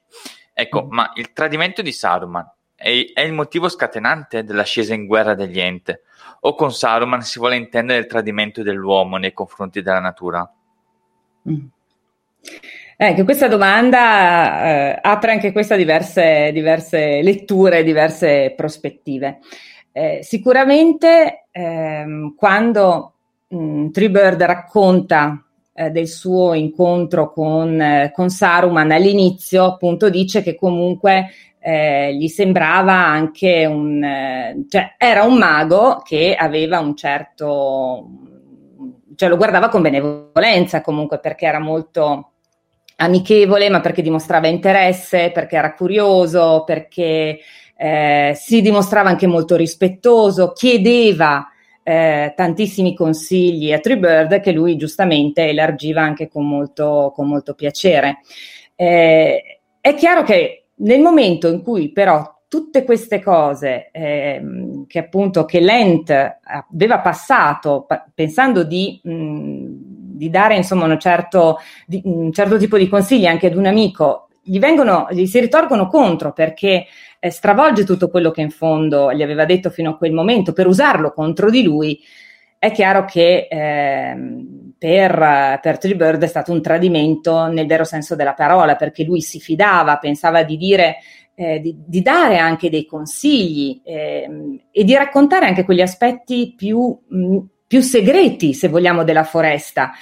Ecco, mm. ma il tradimento di Saruman è, è, il motivo scatenante della scesa in guerra degli Ente? O con Saruman si vuole intendere il tradimento dell'uomo nei confronti della natura? Mm. Ecco, questa domanda eh, apre anche questa diverse, diverse letture, diverse prospettive. Eh, sicuramente ehm, quando mh, Treebird racconta eh, del suo incontro con, eh, con, Saruman. All'inizio, appunto dice che comunque eh, gli sembrava anche un... Eh, cioè era un mago che aveva un certo... cioè lo guardava con benevolenza comunque perché era molto amichevole, ma perché dimostrava interesse, perché era curioso, perché eh, si dimostrava anche molto rispettoso, chiedeva eh, tantissimi consigli a Treebird che lui giustamente elargiva anche con molto, con molto piacere. Eh, è chiaro che nel momento in cui però tutte queste cose eh, che appunto che Lent aveva passato pa- pensando di, mh, di, dare insomma certo, di, un certo tipo di consigli anche ad un amico gli, vengono, gli si ritorgono contro perché eh, stravolge tutto quello che in fondo gli aveva detto fino a quel momento. Per usarlo contro di lui, è chiaro che eh, per, per Treebird è stato un tradimento nel vero senso della parola, perché lui si fidava, pensava di dire eh, di, di, dare anche dei consigli eh, e di raccontare anche quegli aspetti più, mh, più segreti, se vogliamo, della foresta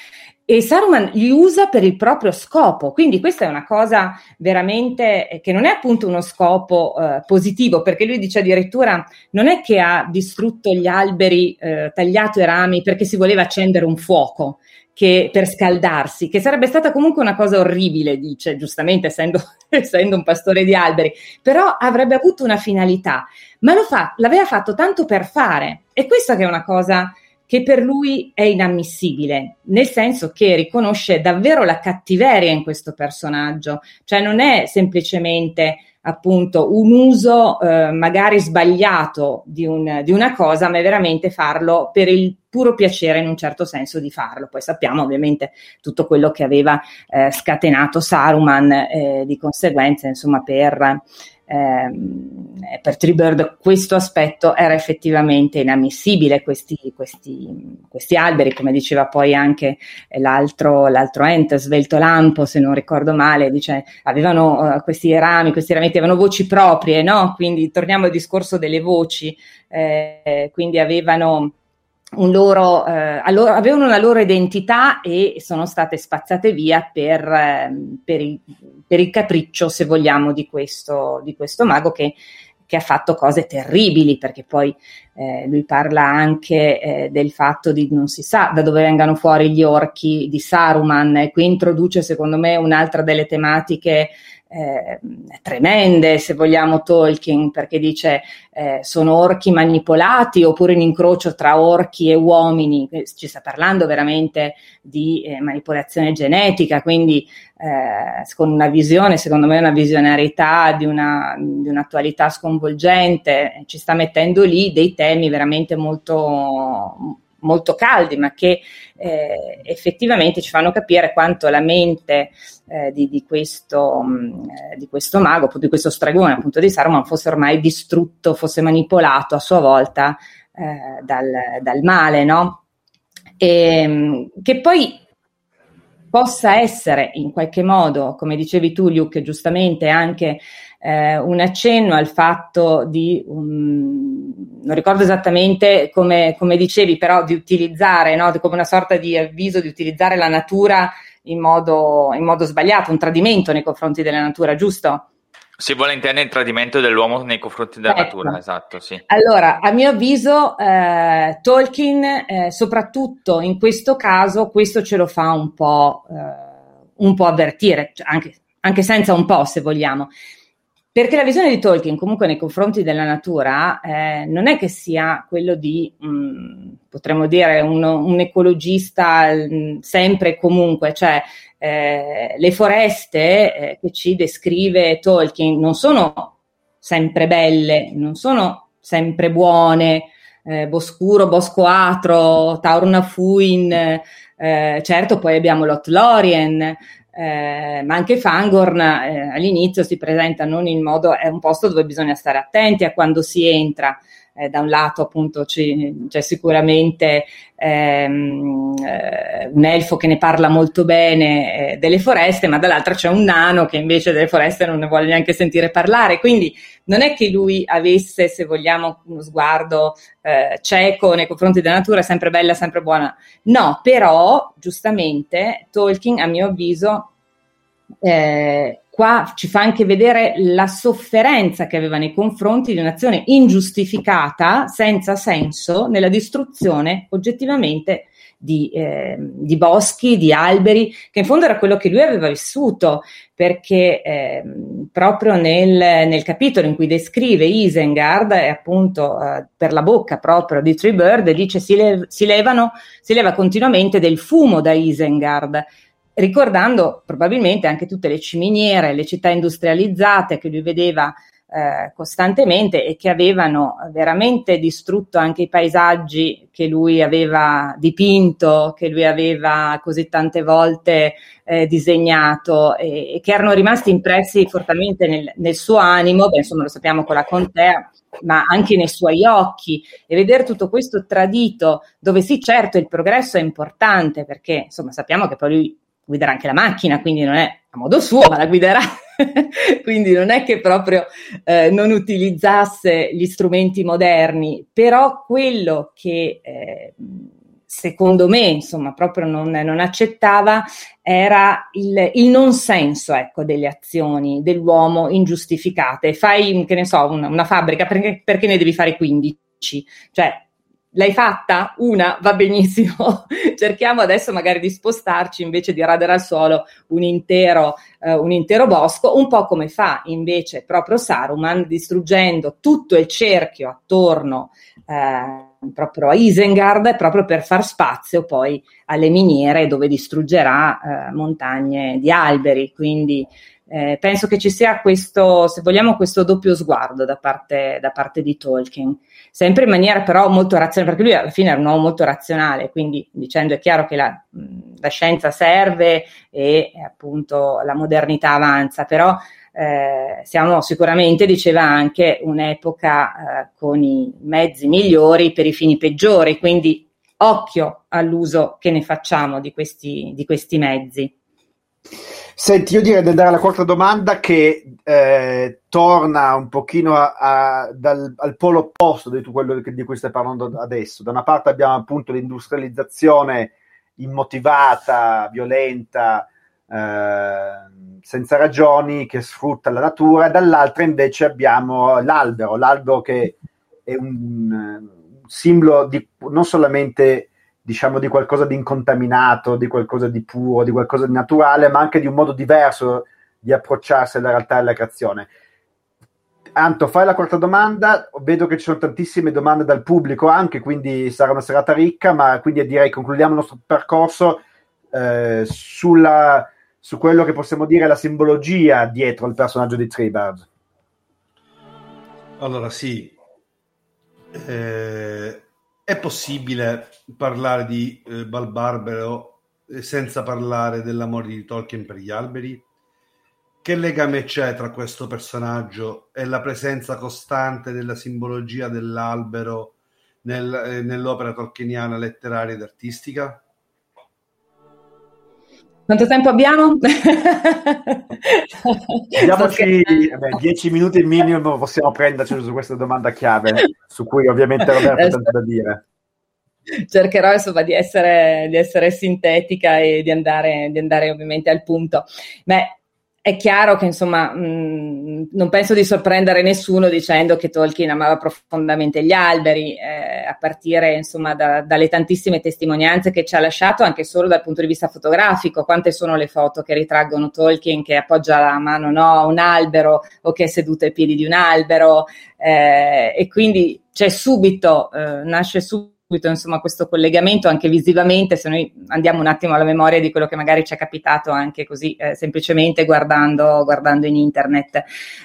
e Saruman li usa per il proprio scopo. Quindi questa è una cosa veramente eh, che non è appunto uno scopo eh, positivo, perché lui dice addirittura non è che ha distrutto gli alberi, eh, tagliato i rami perché si voleva accendere un fuoco. Che per scaldarsi, che sarebbe stata comunque una cosa orribile, dice giustamente, essendo, essendo un pastore di alberi, però avrebbe avuto una finalità, ma lo fa, l'aveva fatto tanto per fare, e questa che è una cosa che per lui è inammissibile, nel senso che riconosce davvero la cattiveria in questo personaggio, cioè non è semplicemente appunto un uso eh, magari sbagliato di, un, di, una cosa, ma è veramente farlo per il puro piacere in un certo senso di farlo. Poi sappiamo ovviamente tutto quello che aveva eh, scatenato Saruman eh, di conseguenza, insomma, per Ehm, per Treebird questo aspetto era effettivamente inammissibile, questi, questi, questi, alberi, come diceva poi anche l'altro, l'altro ente, Svelto Lampo, se non ricordo male, dice, avevano uh, questi rami, questi rametti avevano voci proprie, no? Quindi torniamo al discorso delle voci, eh, quindi avevano loro, eh, allora, avevano una loro identità e sono state spazzate via per, eh, per, il, per il, capriccio, se vogliamo, di questo, di questo mago che, ha fatto cose terribili, perché poi eh, lui parla anche eh, del fatto di non si sa da dove vengano fuori gli orchi di Saruman, e qui introduce secondo me un'altra delle tematiche eh, tremende, se vogliamo, Tolkien, perché dice eh, sono orchi manipolati oppure un incrocio tra orchi e uomini, ci sta parlando veramente di eh, manipolazione genetica, quindi eh, con una visione, secondo me una visionarietà di, una, di un'attualità sconvolgente, ci sta mettendo lì dei temi veramente molto molto caldi, ma che eh, effettivamente ci fanno capire quanto la mente eh, di, di, questo, mh, mm, eh, di, questo, mago, di questo stregone appunto di Saruman fosse ormai distrutto, fosse manipolato a sua volta eh, dal, dal, male, no? E, che poi possa essere in qualche modo, come dicevi tu Luke, giustamente anche eh, un accenno al fatto di, um, non ricordo esattamente come, come, dicevi, però di utilizzare, no? come una sorta di avviso di utilizzare la natura in modo, in modo sbagliato, un tradimento nei confronti della natura, giusto? Si vuole intendere il tradimento dell'uomo nei confronti della ecco. natura, esatto, sì. Allora, a mio avviso, eh, Tolkien, eh, soprattutto in questo caso, questo ce lo fa un po', eh, un po avvertire, anche, anche senza un po', se vogliamo. Perché la visione di Tolkien, comunque nei confronti della natura, eh, non è che sia quello di, mh, mm, potremmo dire, un, un ecologista mh, mm, sempre e comunque, cioè eh, le foreste eh, che ci descrive Tolkien non sono sempre belle, non sono sempre buone, eh, Boscuro, Bosco Atro, Taurna Fuin, eh, certo poi abbiamo Lothlorien, eh, ma anche Fangorn eh, all'inizio si presenta non in modo, è un posto dove bisogna stare attenti a quando si entra. Eh, da un lato appunto ci, c'è sicuramente ehm, eh, un elfo che ne parla molto bene eh, delle foreste, ma dall'altra c'è un nano che invece delle foreste non ne vuole neanche sentire parlare. Quindi non è che lui avesse, se vogliamo, uno sguardo eh, cieco nei confronti della natura, sempre bella, sempre buona. No, però giustamente Tolkien, a mio avviso, eh, qua ci fa anche vedere la sofferenza che aveva nei confronti di un'azione ingiustificata, senza senso, nella distruzione oggettivamente di, eh, di, boschi, di alberi, che in fondo era quello che lui aveva vissuto, perché eh, proprio nel, nel, capitolo in cui descrive Isengard, e appunto eh, per la bocca proprio di Treebird, dice si, le, si, levano, si leva continuamente del fumo da Isengard ricordando probabilmente anche tutte le ciminiere, le città industrializzate che lui vedeva eh, costantemente e che avevano veramente distrutto anche i paesaggi che lui aveva dipinto, che lui aveva così tante volte eh, disegnato e, e, che erano rimasti impressi fortemente nel, nel suo animo, beh, insomma lo sappiamo con la contea, ma anche nei suoi occhi. E vedere tutto questo tradito dove sì certo il progresso è importante perché insomma sappiamo che poi lui guiderà anche la macchina, quindi non è a modo suo, ma la guiderà. quindi non è che proprio eh, non utilizzasse gli strumenti moderni, però quello che eh, secondo me, insomma, proprio non, non accettava era il, il, non senso ecco, delle azioni dell'uomo ingiustificate. Fai, che ne so, una, una fabbrica, perché, perché ne devi fare 15? Cioè, L'hai fatta? Una? Va benissimo. Cerchiamo adesso magari di spostarci invece di radere al suolo un intero, eh, un intero bosco, un po' come fa invece proprio Saruman, distruggendo tutto il cerchio attorno eh, proprio a Isengard, proprio per far spazio poi alle miniere dove distruggerà eh, montagne di alberi. Quindi eh, penso che ci sia questo, se vogliamo, questo doppio sguardo da parte, da parte di Tolkien, sempre in maniera però molto razionale, perché lui alla fine era un uomo molto razionale, quindi dicendo è chiaro che la, la scienza serve e appunto la modernità avanza, però eh, siamo sicuramente, diceva anche, un'epoca eh, con i mezzi migliori per i fini peggiori, quindi occhio all'uso che ne facciamo di questi, di questi mezzi. Senti, io direi di andare alla quarta domanda che eh, torna un pochino a, a, dal, al polo opposto di quello di cui stai parlando adesso. Da una parte abbiamo appunto l'industrializzazione immotivata, violenta, eh, senza ragioni, che sfrutta la natura, dall'altra invece abbiamo l'albero, l'albero che è un, un simbolo di, non solamente diciamo di qualcosa di incontaminato, di qualcosa di puro, di qualcosa di naturale, ma anche di un modo diverso di approcciarsi alla realtà e alla creazione. Anto, fai la quarta domanda, vedo che ci sono tantissime domande dal pubblico anche, quindi sarà una serata ricca, ma quindi direi concludiamo il nostro percorso eh, sulla, su quello che possiamo dire la simbologia dietro il personaggio di Treebird. Allora sì, eh, è possibile parlare di eh, Balbarbero eh, senza parlare dell'amore di Tolkien per gli alberi? Che legame c'è tra questo personaggio e la presenza costante della simbologia dell'albero nel, eh, nell'opera tolkieniana letteraria ed artistica? Quanto tempo abbiamo? Diamoci vabbè, 10 minuti minimo, possiamo prenderci su questa domanda chiave, su cui ovviamente Roberto ha tanto da dire. Cercherò insomma di essere, di essere sintetica e di andare, di andare ovviamente al punto. Beh, è chiaro che insomma mh, non penso di sorprendere nessuno dicendo che Tolkien amava profondamente gli alberi, eh, a partire insomma da, dalle tantissime testimonianze che ci ha lasciato anche solo dal punto di vista fotografico. Quante sono le foto che ritraggono Tolkien che appoggia la mano no, a un albero o che è seduto ai piedi di un albero eh, e quindi c'è subito, eh, nasce subito subito insomma, questo collegamento anche visivamente, se noi andiamo un attimo alla memoria di quello che magari ci è capitato anche così eh, semplicemente guardando, guardando, in internet.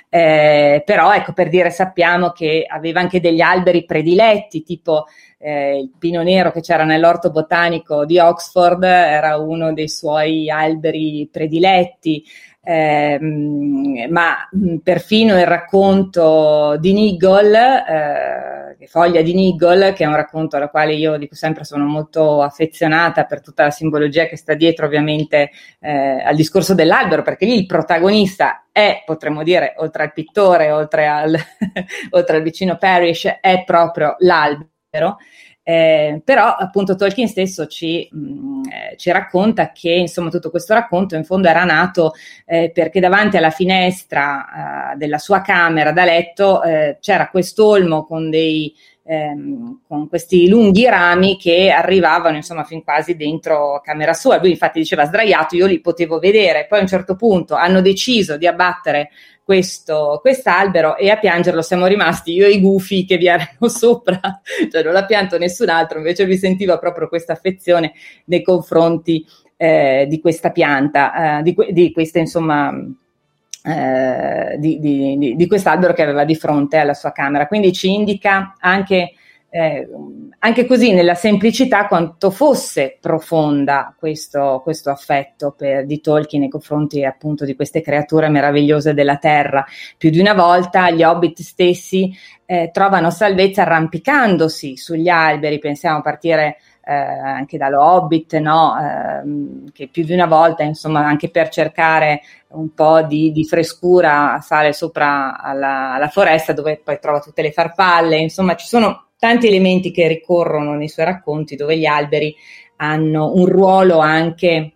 Eh, però ecco per dire sappiamo che aveva anche degli alberi prediletti, tipo eh, il pino nero che c'era nell'orto botanico di Oxford era uno dei suoi alberi prediletti. Eh, ma perfino il racconto di Nigel, eh, Foglia di Nigel, che è un racconto alla quale io dico sempre sono molto affezionata per tutta la simbologia che sta dietro ovviamente eh, al discorso dell'albero, perché lì il protagonista è, potremmo dire, oltre al pittore, oltre al, oltre al vicino Parrish, è proprio l'albero. Eh, però appunto Tolkien stesso ci, mh, mm, eh, ci, racconta che insomma tutto questo racconto in fondo era nato eh, perché davanti alla finestra eh, della sua camera da letto eh, c'era quest'olmo con dei ehm, con questi lunghi rami che arrivavano insomma fin quasi dentro camera sua. Lui infatti diceva sdraiato, io li potevo vedere. Poi a un certo punto hanno deciso di abbattere questo quest'albero e a piangerlo siamo rimasti io e i gufi che vi erano sopra, cioè non l'ha pianto nessun altro, invece vi sentiva proprio questa affezione nei confronti eh, di questa pianta, eh, di, di questa insomma... Eh, di, di, di, quest'albero che aveva di fronte alla sua camera. Quindi ci indica anche eh, anche così nella semplicità quanto fosse profonda questo, questo affetto per, di Tolkien nei confronti appunto di queste creature meravigliose della terra. Più di una volta gli hobbit stessi eh, trovano salvezza arrampicandosi sugli alberi, pensiamo a partire eh, anche dallo Hobbit, no? eh, che più di una volta, insomma, anche per cercare un po' di, di frescura sale sopra alla, alla, foresta dove poi trova tutte le farfalle, insomma, ci sono tanti elementi che ricorrono nei suoi racconti dove gli alberi hanno un ruolo anche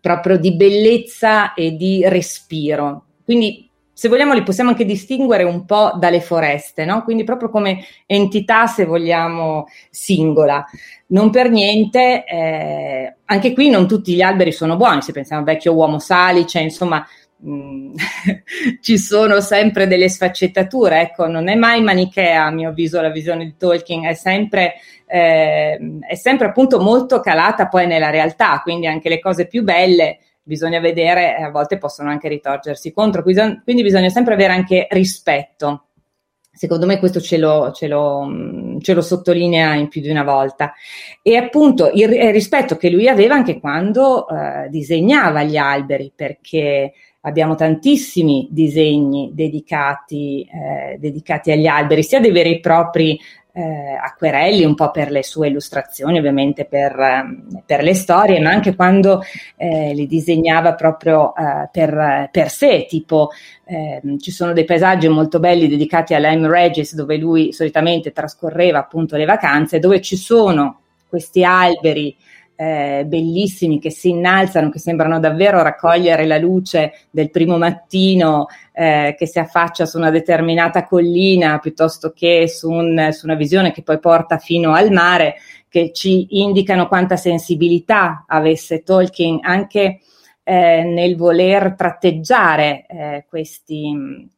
proprio di bellezza e di respiro. Quindi se vogliamo li possiamo anche distinguere un po' dalle foreste, no? quindi proprio come entità, se vogliamo, singola. Non per niente, eh, anche qui non tutti gli alberi sono buoni, se pensiamo al vecchio uomo salice, insomma, Mm, ci sono sempre delle sfaccettature, ecco, non è mai manichea a mio avviso la visione di Tolkien, è sempre, eh, è sempre appunto molto calata poi nella realtà, quindi anche le cose più belle bisogna vedere, a volte possono anche ritorgersi contro, quindi bisogna sempre avere anche rispetto. Secondo me questo ce lo, ce, lo, mm, ce lo, sottolinea in più di una volta. E appunto il rispetto che lui aveva anche quando eh, disegnava gli alberi, perché abbiamo tantissimi disegni dedicati, eh, dedicati, agli alberi, sia dei veri e propri eh, acquerelli, un po' per le sue illustrazioni, ovviamente per, eh, per le storie, ma anche quando eh, li disegnava proprio eh, per, per, sé, tipo ehm, ci sono dei paesaggi molto belli dedicati a Lime Regis, dove lui solitamente trascorreva appunto le vacanze, dove ci sono questi alberi eh, bellissimi che si innalzano, che sembrano davvero raccogliere la luce del primo mattino eh, che si affaccia su una determinata collina piuttosto che su, un, su una visione che poi porta fino al mare, che ci indicano quanta sensibilità avesse Tolkien anche eh, nel voler tratteggiare eh, questi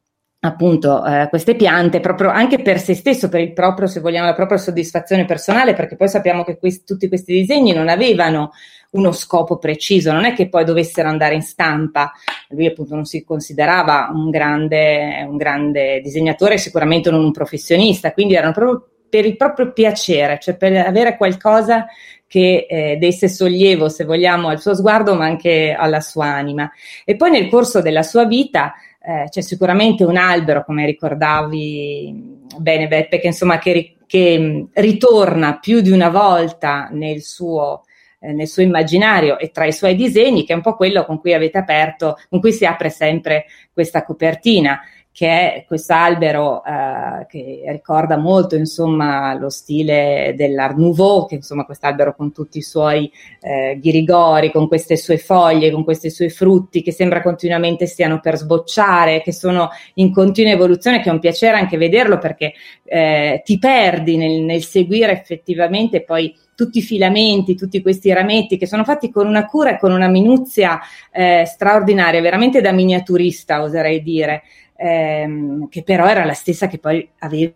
appunto eh, queste piante proprio anche per se stesso, per il proprio, se vogliamo, la propria soddisfazione personale, perché poi sappiamo che questi, tutti questi disegni non avevano uno scopo preciso, non è che poi dovessero andare in stampa, lui appunto non si considerava un grande, un grande disegnatore, sicuramente non un professionista, quindi erano proprio per il proprio piacere, cioè per avere qualcosa che eh, desse sollievo, se vogliamo, al suo sguardo, ma anche alla sua anima. E poi nel corso della sua vita eh, c'è sicuramente un albero, come ricordavi bene Beppe, che insomma che, che ritorna più di una volta nel suo, eh, nel suo immaginario e tra i suoi disegni, che è un po' quello con cui avete aperto, con cui si apre sempre questa copertina che è quest'albero eh, che ricorda molto insomma lo stile dell'Art Nouveau, che insomma quest'albero con tutti i suoi eh, ghirigori, con queste sue foglie, con questi suoi frutti che sembra continuamente stiano per sbocciare, che sono in continua evoluzione, che è un piacere anche vederlo perché eh, ti perdi nel, nel seguire effettivamente poi tutti i filamenti, tutti questi rametti che sono fatti con una cura e con una minuzia eh, straordinaria, veramente da miniaturista oserei dire ehm, che però era la stessa che poi aveva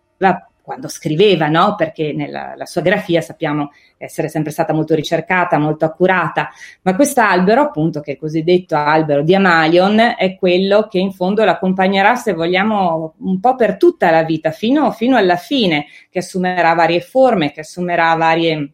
quando scriveva, no? perché nella sua grafia sappiamo essere sempre stata molto ricercata, molto accurata, ma quest'albero, appunto, che è il cosiddetto albero di Amalion, è quello che in fondo l'accompagnerà, se vogliamo, un po' per tutta la vita, fino, fino alla fine, che assumerà varie forme, che assumerà varie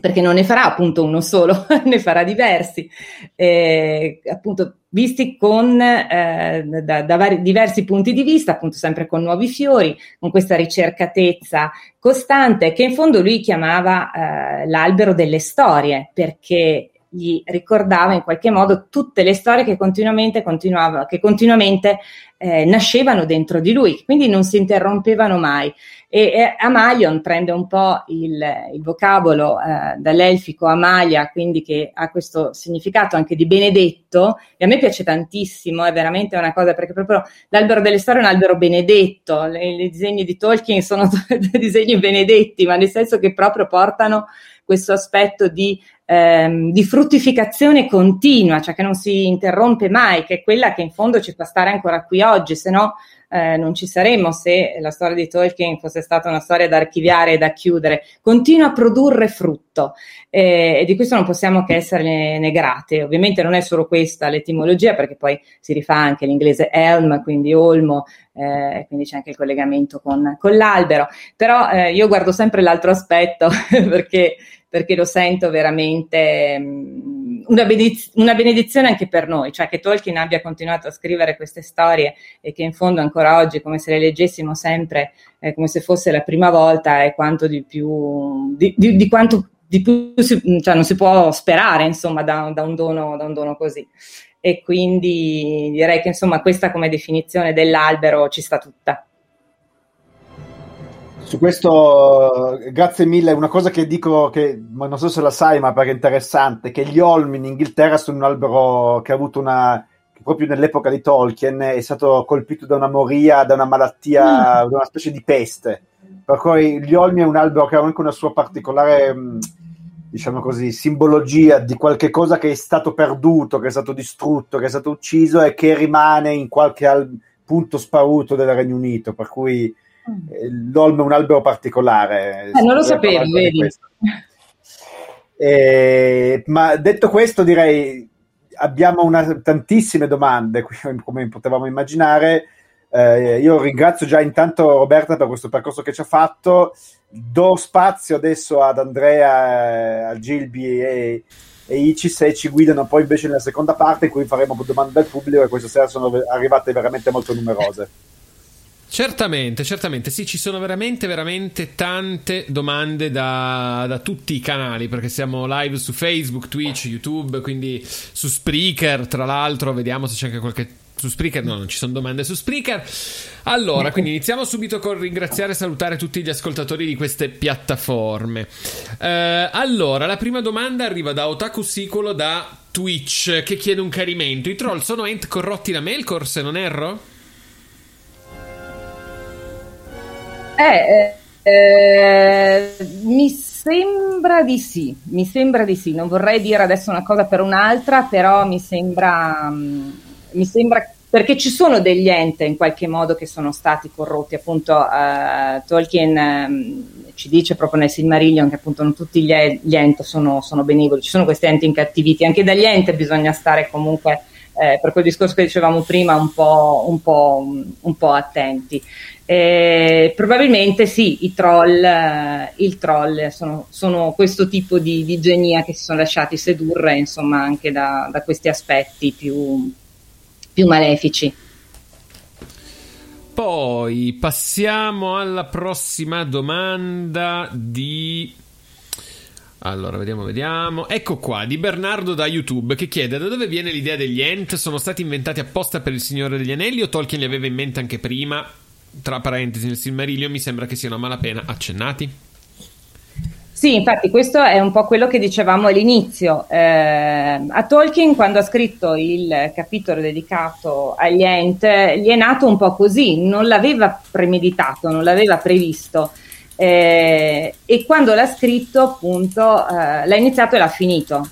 perché non ne farà appunto uno solo, ne farà diversi, eh, appunto visti con, eh, da, da vari, diversi punti di vista, appunto sempre con nuovi fiori, con questa ricercatezza costante che in fondo lui chiamava eh, l'albero delle storie, perché gli ricordava in qualche modo tutte le storie che continuamente, che continuamente eh, nascevano dentro di lui, quindi non si interrompevano mai. E, e Amalion prende un po' il, il vocabolo eh, dall'elfico Amalia, quindi che ha questo significato anche di benedetto, e a me piace tantissimo, è veramente una cosa, perché proprio l'albero delle storie è un albero benedetto, i disegni di Tolkien sono disegni benedetti, ma nel senso che proprio portano questo aspetto di ehm, di fruttificazione continua, cioè che non si interrompe mai, che è quella che in fondo ci fa stare ancora qui oggi, se no eh, non ci saremmo se la storia di Tolkien fosse stata una storia da archiviare e da chiudere. Continua a produrre frutto eh, e di questo non possiamo che esserne grate. Ovviamente non è solo questa l'etimologia, perché poi si rifà anche l'inglese elm, quindi olmo, eh, quindi c'è anche il collegamento con, con l'albero. Però eh, io guardo sempre l'altro aspetto perché perché lo sento veramente um, una, benediz- una, benedizione anche per noi, cioè che Tolkien abbia continuato a scrivere queste storie e che in fondo ancora oggi, come se le leggessimo sempre, eh, come se fosse la prima volta, è quanto di più, di, di, di quanto di più si, cioè non si può sperare, insomma, da, da, un dono, da un dono così. E quindi direi che, insomma, questa come definizione dell'albero ci sta tutta. Su questo, grazie mille. Una cosa che dico, che non so se la sai, ma perché è interessante, che gli olmi in Inghilterra sono un albero che ha avuto una, proprio nell'epoca di Tolkien, è stato colpito da una moria, da una malattia, mm. da una specie di peste. Per cui gli olmi è un albero che ha anche una sua particolare, mm, diciamo così, simbologia di qualche cosa che è stato perduto, che è stato distrutto, che è stato ucciso e che rimane in qualche al- punto sparuto del Regno Unito. Per cui eh, l'olmo è un albero particolare. Eh, non lo sapevo, vedi. Eh, ma detto questo, direi abbiamo una, tantissime domande, come potevamo immaginare. Eh, io ringrazio già intanto Roberta per questo percorso che ci ha fatto. Do spazio adesso ad Andrea, a Gilby e, e Icis e ci guidano poi invece nella seconda parte in cui faremo domande dal pubblico e questa sera sono arrivate veramente molto numerose. Certamente, certamente, sì, ci sono veramente, veramente tante domande da, da, tutti i canali, perché siamo live su Facebook, Twitch, YouTube, quindi su Spreaker, tra l'altro, vediamo se c'è anche qualche... Su Spreaker, no, non ci sono domande su Spreaker. Allora, quindi iniziamo subito con ringraziare e salutare tutti gli ascoltatori di queste piattaforme. Eh, allora, la prima domanda arriva da Otaku Sicolo da Twitch, che chiede un chiarimento. I troll sono ent corrotti da Melkor, se non erro? Eh, eh, mi sembra di sì, mi sembra di sì. Non vorrei dire adesso una cosa per un'altra, però mi sembra, um, mi sembra perché ci sono degli ente in qualche modo che sono stati corrotti. Appunto, uh, Tolkien um, ci dice proprio nel Silmarillion che appunto non tutti gli, gli enti sono, sono benevoli, ci sono questi enti incattiviti. Anche dagli enti bisogna stare comunque. Eh, per quel discorso che dicevamo prima, un po', un po', un po attenti. Eh, probabilmente sì, i troll, eh, il troll sono, sono, questo tipo di, di, genia che si sono lasciati sedurre insomma anche da, da questi aspetti più, più malefici. Poi passiamo alla prossima domanda di Allora, vediamo, vediamo. Ecco qua, di Bernardo da YouTube che chiede da dove viene l'idea degli Ent? Sono stati inventati apposta per il Signore degli Anelli o Tolkien li aveva in mente anche prima? Tra parentesi, nel Silmarillion mi sembra che siano a malapena accennati. Sì, infatti questo è un po' quello che dicevamo all'inizio. Eh, a Tolkien, quando ha scritto il capitolo dedicato agli Ent, gli è nato un po' così, non l'aveva premeditato, non l'aveva previsto. Eh, e quando l'ha scritto, appunto, eh, l'ha iniziato e l'ha finito,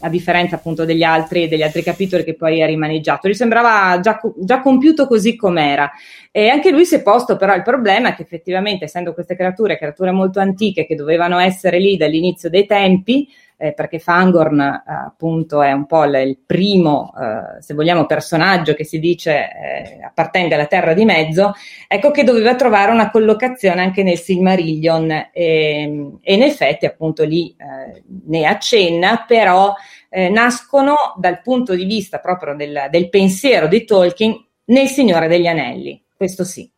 a, differenza appunto degli altri, degli altri capitoli che poi ha rimaneggiato. Gli sembrava già, già compiuto così com'era. E anche lui si è posto però il problema che effettivamente, essendo queste creature, creature molto antiche che dovevano essere lì dall'inizio dei tempi, eh, perché Fangorn eh, appunto è un po' l- il primo, eh, se vogliamo, personaggio che si dice eh, appartenga alla Terra di Mezzo, ecco che doveva trovare una collocazione anche nel Silmarillion e, e in effetti appunto lì eh, ne accenna, però eh, nascono dal punto di vista proprio del, del pensiero di Tolkien nel Signore degli Anelli, questo sì.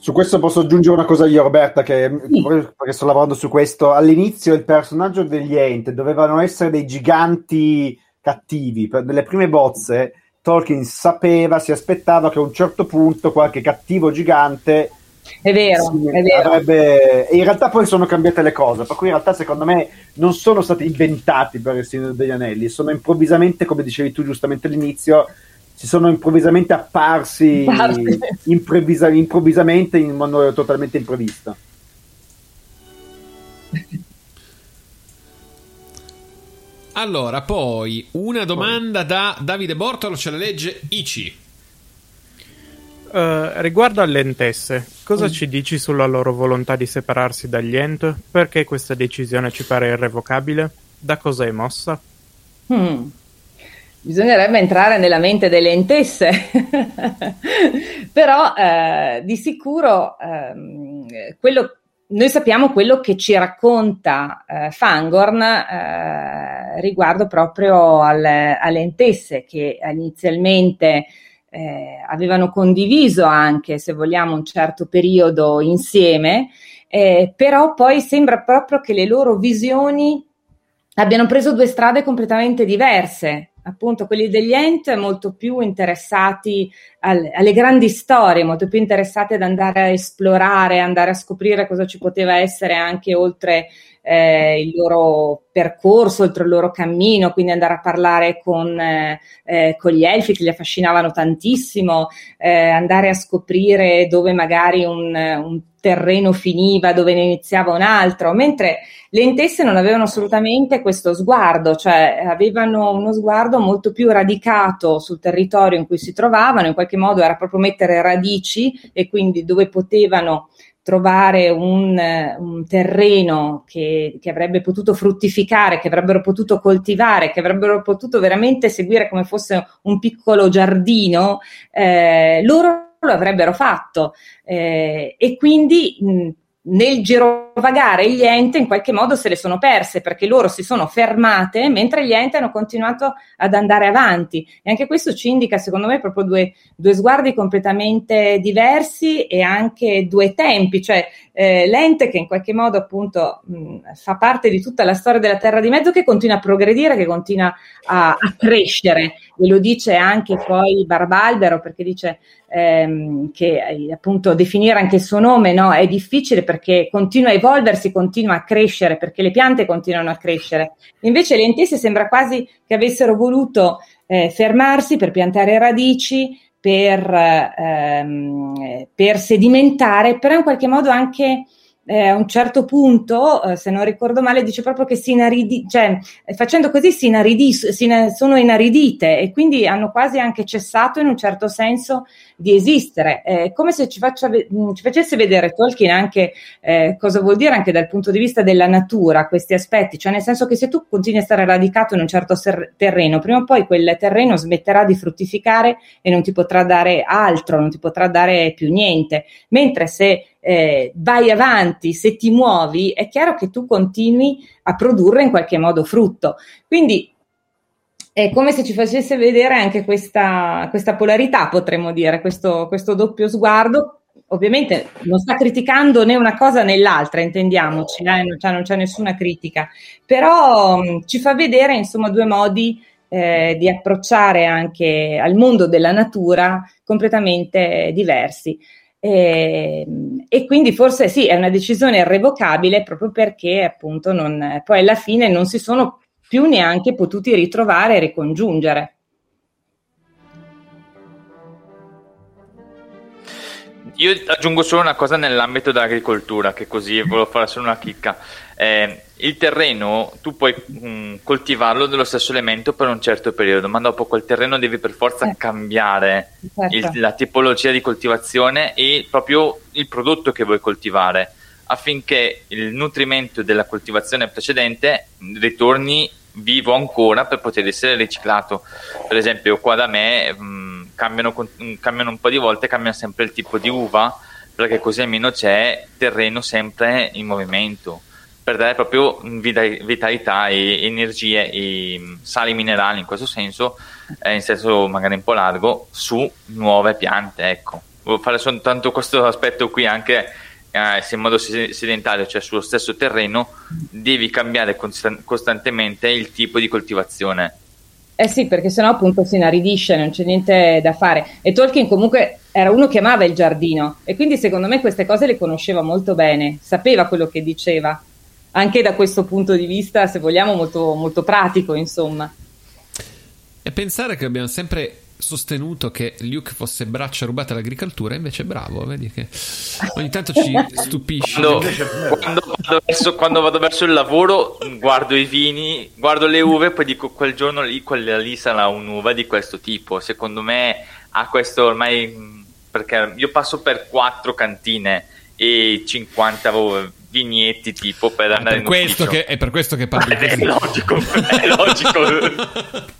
Su questo posso aggiungere una cosa io, Roberta, che, sì. perché sto lavorando su questo. All'inizio il personaggio degli Ent dovevano essere dei giganti cattivi. Per nelle prime bozze Tolkien sapeva, si aspettava che a un certo punto qualche cattivo gigante è vero, sì, è vero. Avrebbe... E in realtà poi sono cambiate le cose, per cui in realtà secondo me non sono stati inventati per il Signore degli Anelli, sono improvvisamente, come dicevi tu giustamente all'inizio, si sono improvvisamente apparsi improvvisa- improvvisamente in modo totalmente imprevisto. Allora, poi una domanda da Davide Bortolo, ce la legge Ici. Uh, riguardo alle Entesse, cosa mm. ci dici sulla loro volontà di separarsi dagli Ent? Perché questa decisione ci pare irrevocabile? Da cosa è mossa? Hmm bisognerebbe entrare nella mente delle entesse, però eh, di sicuro eh, quello, noi sappiamo quello che ci racconta eh, Fangorn eh, riguardo proprio alle, alle, entesse che inizialmente eh, avevano condiviso anche, se vogliamo, un certo periodo insieme, eh, però poi sembra proprio che le loro visioni abbiano preso due strade completamente diverse appunto quelli degli ent molto più interessati al, alle grandi storie, molto più interessati ad andare a esplorare, andare a scoprire cosa ci poteva essere anche oltre eh, il loro percorso, il loro cammino, quindi andare a parlare con, eh, eh, con gli elfi che li affascinavano tantissimo, eh, andare a scoprire dove magari un, un terreno finiva, dove ne iniziava un altro, mentre le intesse non avevano assolutamente questo sguardo, cioè avevano uno sguardo molto più radicato sul territorio in cui si trovavano, in qualche modo era proprio mettere radici e quindi dove potevano trovare un, un terreno che, che, avrebbe potuto fruttificare, che avrebbero potuto coltivare, che avrebbero potuto veramente seguire come fosse un piccolo giardino, eh, loro lo avrebbero fatto. Eh, e quindi mh, nel girovagare gli ente in qualche modo se le sono perse perché loro si sono fermate mentre gli ente hanno continuato ad andare avanti. E anche questo ci indica secondo me proprio due, due sguardi completamente diversi e anche due tempi, cioè eh, l'ente che in qualche modo appunto mh, fa parte di tutta la storia della Terra di Mezzo che continua a progredire, che continua a, a crescere e lo dice anche poi Barbalbero perché dice ehm, che eh, appunto definire anche il suo nome no, è difficile perché continua a evolversi, continua a crescere perché le piante continuano a crescere. Invece le entesse sembra quasi che avessero voluto eh, fermarsi per piantare radici, per, ehm, per sedimentare, però in qualche modo anche eh, a un certo punto, eh, se non ricordo male, dice proprio che si inaridì, cioè facendo così si inaridì, si, sono inaridite e quindi hanno quasi anche cessato in un certo senso di esistere. È come se ci, faccia, mm, ci, facesse vedere Tolkien anche eh, cosa vuol dire anche dal punto di vista della natura questi aspetti, cioè nel senso che se tu continui a stare radicato in un certo ser- terreno, prima o poi quel terreno smetterà di fruttificare e non ti potrà dare altro, non ti potrà dare più niente, mentre se eh, vai avanti, se ti muovi, è chiaro che tu continui a produrre in qualche modo frutto. Quindi è come se ci facesse vedere anche questa, questa polarità, potremmo dire, questo, questo doppio sguardo ovviamente non sta criticando né una cosa né l'altra, intendiamoci, eh, non, c'è, non, c'è, nessuna critica, però mh, ci fa vedere insomma due modi eh, di approcciare anche al mondo della natura completamente diversi. E, e, quindi forse sì, è una decisione irrevocabile proprio perché appunto non, poi alla fine non si sono più neanche potuti ritrovare e ricongiungere. Io aggiungo solo una cosa nell'ambito dell'agricoltura, che così volevo fare solo una chicca. Eh, il terreno tu puoi mh, mm, coltivarlo dello stesso elemento per un certo periodo, ma dopo quel terreno devi per forza eh. cambiare certo. il, la tipologia di coltivazione e proprio il prodotto che vuoi coltivare affinché il nutrimento della coltivazione precedente ritorni vivo ancora per poter essere riciclato. Per esempio, qua da me mh, mm, cambiano, mm, cambiano un po' di volte, cambiano sempre il tipo di uva perché così almeno c'è terreno sempre in movimento per dare proprio vitalità e energie e mm, sali minerali in questo senso, eh, in senso magari un po' largo, su nuove piante. Ecco, volevo fare soltanto questo aspetto qui anche eh, se in modo sedentario, cioè sullo stesso terreno, devi cambiare costantemente il tipo di coltivazione. Eh sì, perché sennò appunto si inaridisce, non c'è niente da fare. E Tolkien comunque era uno che amava il giardino e quindi secondo me queste cose le conosceva molto bene, sapeva quello che diceva anche da questo punto di vista, se vogliamo, molto, molto pratico, insomma. E pensare che abbiamo sempre sostenuto che Luke fosse braccia rubate all'agricoltura, invece bravo, vedi che ogni tanto ci stupisce. Quando, quando, vado verso, quando, vado verso, il lavoro, guardo i vini, guardo le uve, e poi dico quel giorno lì, quella lì sarà un'uva di questo tipo. Secondo me ha questo ormai perché io passo per quattro cantine e 50 vignetti tipo per andare per in questo che, È per questo che parli così. È logico, è logico.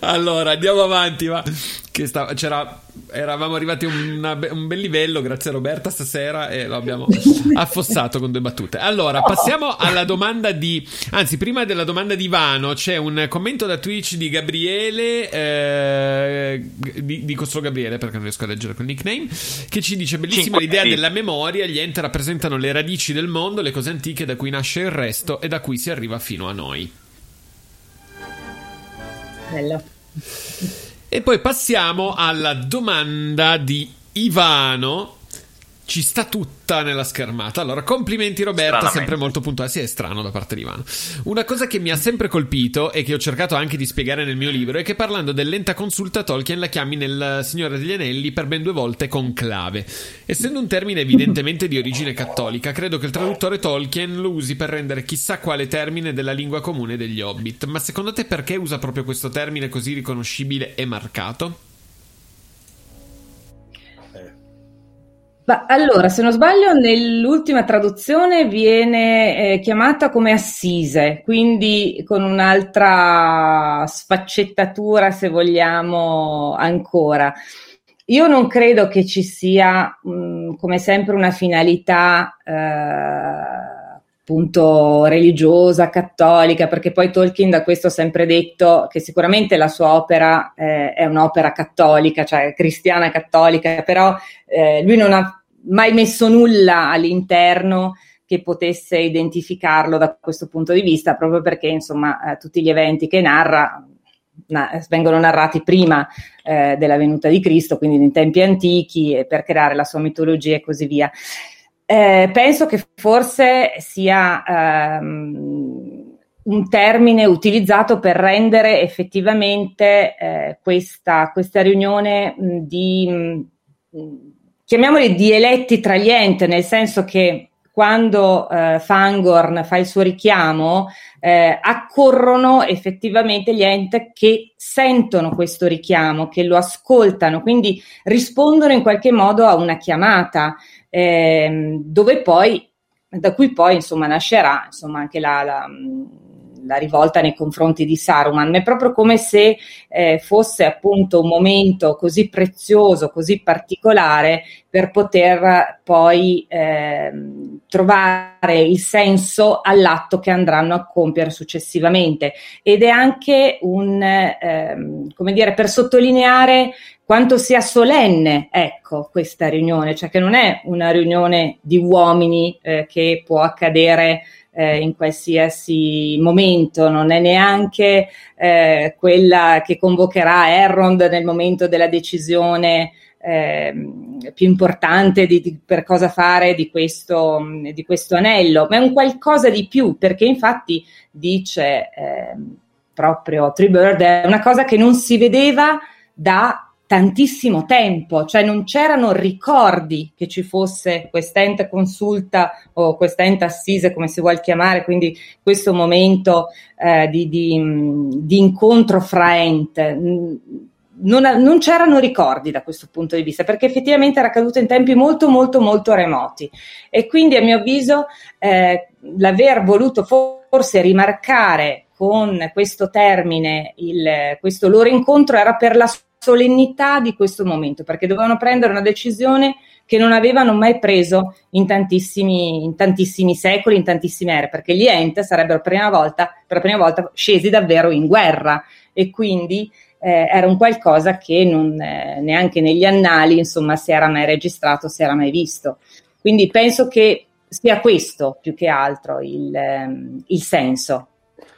allora, andiamo avanti, va. Che stava, c'era eravamo arrivati a un bel livello grazie a Roberta stasera e lo abbiamo affossato con due battute. Allora, passiamo alla domanda di... Anzi, prima della domanda di Ivano c'è un commento da Twitch di Gabriele, eh, di, dico solo Gabriele perché non riesco a leggere quel nickname, che ci dice bellissima l'idea della memoria, gli ente rappresentano le radici del mondo, le cose antiche da cui nasce il resto e da cui si arriva fino a noi. Bello. E poi passiamo alla domanda di Ivano. Ci sta tutta nella schermata. Allora, complimenti Roberta, sempre molto puntuale. Sì, è strano da parte di Ivano. Una cosa che mi ha sempre colpito e che ho cercato anche di spiegare nel mio libro è che parlando del lenta consulta Tolkien la chiami nel Signore degli Anelli per ben due volte con clave. Essendo un termine evidentemente di origine cattolica, credo che il traduttore Tolkien lo usi per rendere chissà quale termine della lingua comune degli Hobbit. Ma secondo te perché usa proprio questo termine così riconoscibile e marcato? Ma allora, se non sbaglio, nell'ultima traduzione viene eh, chiamata come assise, quindi con un'altra sfaccettatura, se vogliamo, ancora. Io non credo che ci sia, mh, come sempre, una finalità eh, appunto religiosa, cattolica, perché poi Tolkien da questo ha sempre detto che sicuramente la sua opera eh, è un'opera cattolica, cioè cristiana cattolica, però eh, lui non ha mai messo nulla all'interno che potesse identificarlo da questo punto di vista, proprio perché insomma eh, tutti gli eventi che narra na- vengono narrati prima eh, della venuta di Cristo, quindi in tempi antichi, per creare la sua mitologia e così via. Eh, penso che forse sia ehm, un termine utilizzato per rendere effettivamente eh, questa, questa, riunione mh, di mh, chiamiamoli dialetti tra gli enti, nel senso che quando eh, Fangorn fa il suo richiamo, eh, accorrono effettivamente gli enti che sentono questo richiamo, che lo ascoltano, quindi rispondono in qualche modo a una chiamata, eh, dove poi, da cui poi insomma nascerà insomma anche la, la la rivolta nei confronti di Saruman, ma è proprio come se eh, fosse appunto un momento così prezioso, così particolare per poter poi ehm, trovare il senso all'atto che andranno a compiere successivamente. Ed è anche un, ehm, come dire, per sottolineare quanto sia solenne, ecco, questa riunione, cioè che non è una riunione di uomini eh, che può accadere eh, in qualsiasi momento, non è neanche eh, quella che convocherà Errond nel momento della decisione eh, più importante di, di, per cosa fare di questo, di questo, anello, ma è un qualcosa di più, perché infatti dice eh, proprio Treebird, è una cosa che non si vedeva da tantissimo tempo, cioè non c'erano ricordi che ci fosse quest'ente consulta o quest'ente assise, come si vuole chiamare, quindi questo momento eh, di, di, di, incontro fra ente. Non, non, c'erano ricordi da questo punto di vista, perché effettivamente era accaduto in tempi molto, molto, molto remoti. E quindi, a mio avviso, eh, l'aver voluto forse rimarcare con questo termine il, questo loro incontro era per la solennità di questo momento, perché dovevano prendere una decisione che non avevano mai preso in tantissimi, in tantissimi secoli, in tantissime ere, perché gli Ent sarebbero prima volta, per la prima volta scesi davvero in guerra e quindi eh, era un qualcosa che non, eh, neanche negli annali insomma, si era mai registrato, si era mai visto. Quindi penso che sia questo più che altro il, ehm, il senso.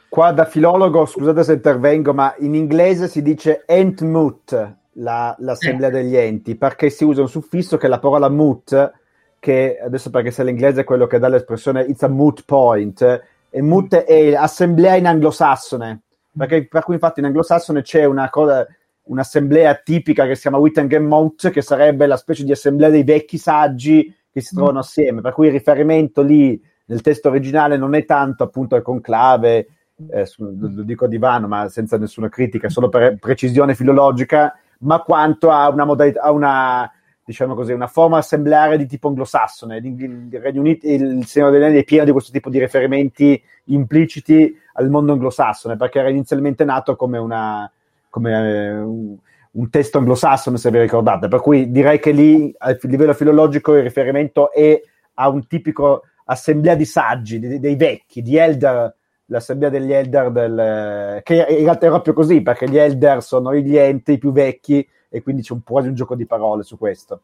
Qua da filologo, scusate se intervengo, ma in inglese si dice entmut, la, l'assemblea degli enti, perché si usa un suffisso che è la parola mut, che adesso perché se l'inglese è quello che dà l'espressione it's a moot point, e mut è assemblea in anglosassone, perché per cui infatti in anglosassone c'è una cosa, un'assemblea tipica che si chiama Wittengemot, che sarebbe la specie di assemblea dei vecchi saggi che si trovano assieme, per cui il riferimento lì nel testo originale non è tanto appunto al conclave, eh, lo dico a divano, ma senza nessuna critica, solo per precisione filologica, ma quanto a una modalità, a una, diciamo così, una forma assembleare di tipo anglosassone. Il Regno Unito, il Signore degli Anelli è pieno di questo tipo di riferimenti impliciti al mondo anglosassone, perché era inizialmente nato come, una, come eh, un, un, testo anglosassone, se vi ricordate. Per cui direi che lì, a livello filologico, il riferimento è a un tipico assemblea di saggi, dei, dei vecchi, di elder l'assemblea degli Elder, del, che in realtà è proprio così, perché gli Elder sono gli enti più vecchi e quindi c'è un po' di un gioco di parole su questo.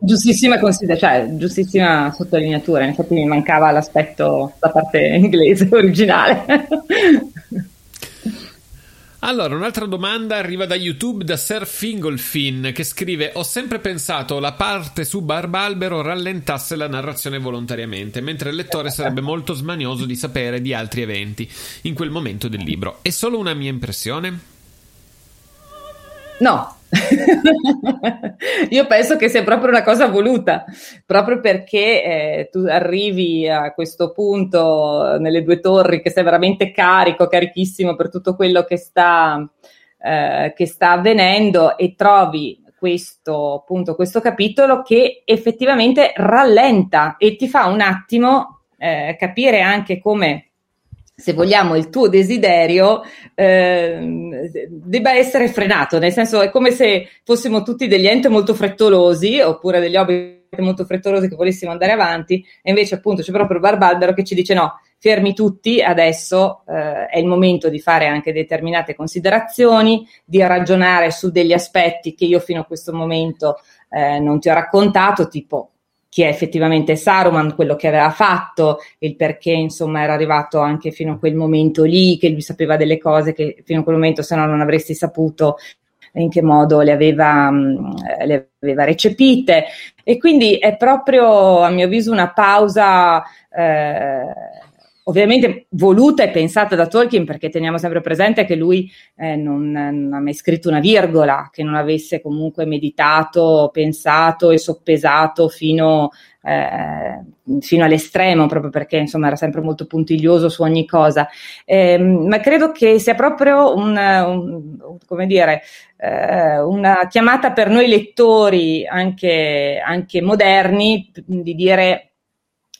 Giustissima, cioè, giustissima sottolineatura, infatti mi mancava l'aspetto da parte inglese originale. Allora, un'altra domanda arriva da YouTube da Sir Fingolfin che scrive: Ho sempre pensato la parte su Barbalbero rallentasse la narrazione volontariamente, mentre il lettore sarebbe molto smanioso di sapere di altri eventi in quel momento del libro. È solo una mia impressione? No, Io penso che sia proprio una cosa voluta, proprio perché eh, tu arrivi a questo punto nelle due torri che sei veramente carico, carichissimo per tutto quello che sta, eh, che sta avvenendo e trovi questo, appunto, questo capitolo che effettivamente rallenta e ti fa un attimo eh, capire anche come se vogliamo, il tuo desiderio eh, debba essere frenato, nel senso è come se fossimo tutti degli enti molto frettolosi oppure degli obbiti molto frettolosi che volessimo andare avanti e invece appunto c'è proprio Barbalbero che ci dice no, fermi tutti, adesso eh, è il momento di fare anche determinate considerazioni, di ragionare su degli aspetti che io fino a questo momento eh, non ti ho raccontato, tipo chi è effettivamente Saruman, quello che aveva fatto, il perché insomma era arrivato anche fino a quel momento lì, che lui sapeva delle cose che fino a quel momento se no non avresti saputo in che modo le aveva, mm, le aveva recepite. E quindi è proprio a mio avviso una pausa eh, ovviamente voluta e pensata da Tolkien perché teniamo sempre presente che lui eh, non, non, ha mai scritto una virgola, che non avesse comunque meditato, pensato e soppesato fino, eh, fino all'estremo, proprio perché insomma era sempre molto puntiglioso su ogni cosa. Eh, ma credo che sia proprio un, un come dire, eh, una chiamata per noi lettori anche, anche moderni di dire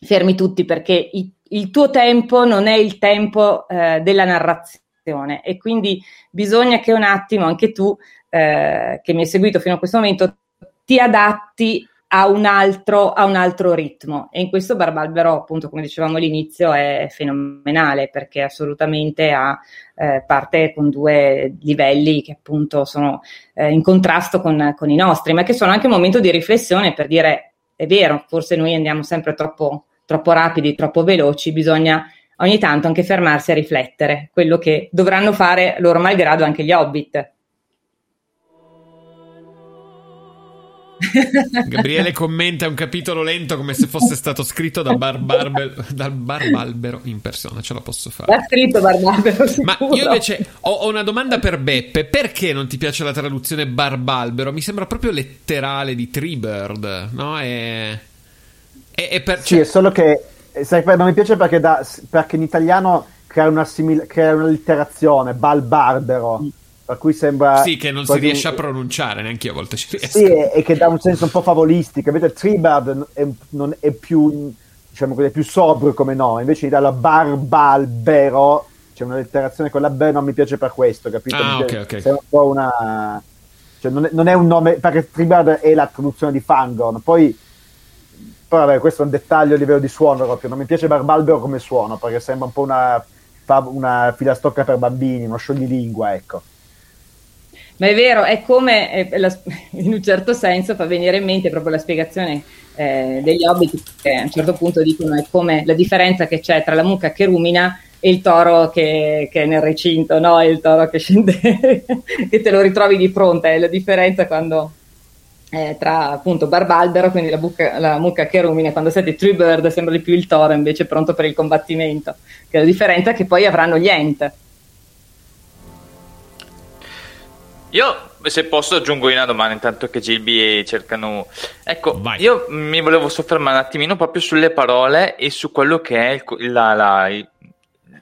fermi tutti perché i il tuo tempo non è il tempo eh, della narrazione. E quindi bisogna che un attimo anche tu eh, che mi hai seguito fino a questo momento, ti adatti a un, altro, a un altro ritmo. E in questo Barbalbero appunto come dicevamo all'inizio è fenomenale perché assolutamente ha eh, parte con due livelli che appunto sono eh, in contrasto con, con, i nostri ma che sono anche un momento di riflessione per dire è vero forse noi andiamo sempre troppo, troppo rapidi troppo veloci bisogna ogni tanto anche fermarsi a riflettere quello che dovranno fare loro malgrado anche gli hobbit Gabriele commenta un capitolo lento come se fosse stato scritto da Barbalbero, dal Barbalbero in persona, ce la posso fare. L'ha scritto Barbalbero. Ma io invece ho, ho, una domanda per Beppe: perché non ti piace la traduzione Barbalbero? Mi sembra proprio letterale di Treebird, no? È, è, è per... Sì, è solo che sai, non mi piace perché, da, perché in italiano crea una, simil- crea una litterazione, Balbarbero. Mm per cui sembra sì che non si riesce a pronunciare neanche io a volte ci riesco sì e, e, che dà un senso un po' favolistico invece Treebird è, non è più diciamo così, è più sobrio come nome invece dalla Barbalbero c'è una letterazione con la B non mi piace per questo capito? Ah, ok, ok. È un po' una cioè non è, non è un nome perché Treebird è la traduzione di Fangorn poi però vabbè questo è un dettaglio a livello di suono proprio non mi piace Barbalbero come suono perché sembra un po' una, una filastocca per bambini uno scioglilingua ecco ma è vero, è come, è la, in un certo senso fa venire in mente proprio la spiegazione eh, degli hobbit, che a un certo punto dicono è come la differenza che c'è tra la mucca che rumina e il toro che, che è nel recinto, no? il toro che scende, che te lo ritrovi di fronte, è la differenza quando eh, tra appunto Barbalbero, quindi la, buca, la, mucca che rumina, quando siete True Bird sembra di più il toro invece pronto per il combattimento, che è la differenza che poi avranno gli Ent Io, se posso, aggiungo una domanda intanto che Gilby cercano. Ecco, Vai. io mi volevo soffermare un attimino proprio sulle parole e su quello che è il, la, la, il,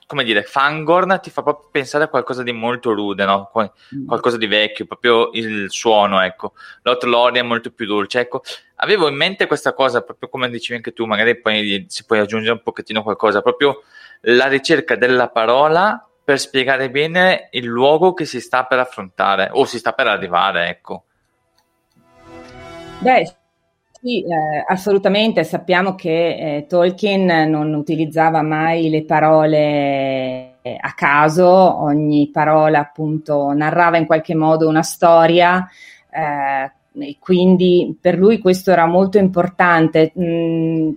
come dire, Fangorn ti fa proprio pensare a qualcosa di molto rude, no? Mm. qualcosa di vecchio, proprio il suono, ecco. L'Outlaw è molto più dolce, ecco. Avevo in mente questa cosa, proprio come dicevi anche tu, magari poi si puoi aggiungere un pochettino qualcosa, proprio la ricerca della parola per spiegare bene il luogo che si sta per affrontare o si sta per arrivare, ecco. Beh, sì, eh, assolutamente. Sappiamo che eh, Tolkien non utilizzava mai le parole eh, a caso, ogni parola appunto narrava in qualche modo una storia. Eh, e quindi per lui questo era molto importante. Mm,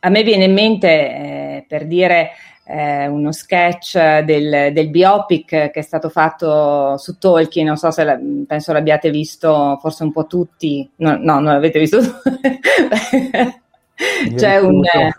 a me viene in mente eh, per dire eh, uno sketch del, del, biopic che è stato fatto su Tolkien, non so se la, penso l'abbiate visto forse un po' tutti, no, no non l'avete visto. C'è un... Eh,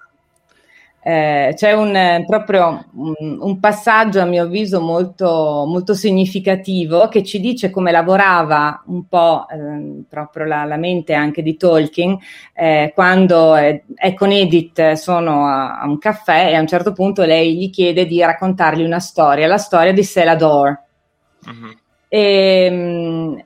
eh, c'è un, eh, proprio un, un, passaggio a mio avviso molto, molto, significativo che ci dice come lavorava un po' eh, proprio la, la, mente anche di Tolkien eh, quando è con Edith sono a, a, un caffè e a un certo punto lei gli chiede di raccontargli una storia, la storia di Selador. Uh-huh. E, ehm,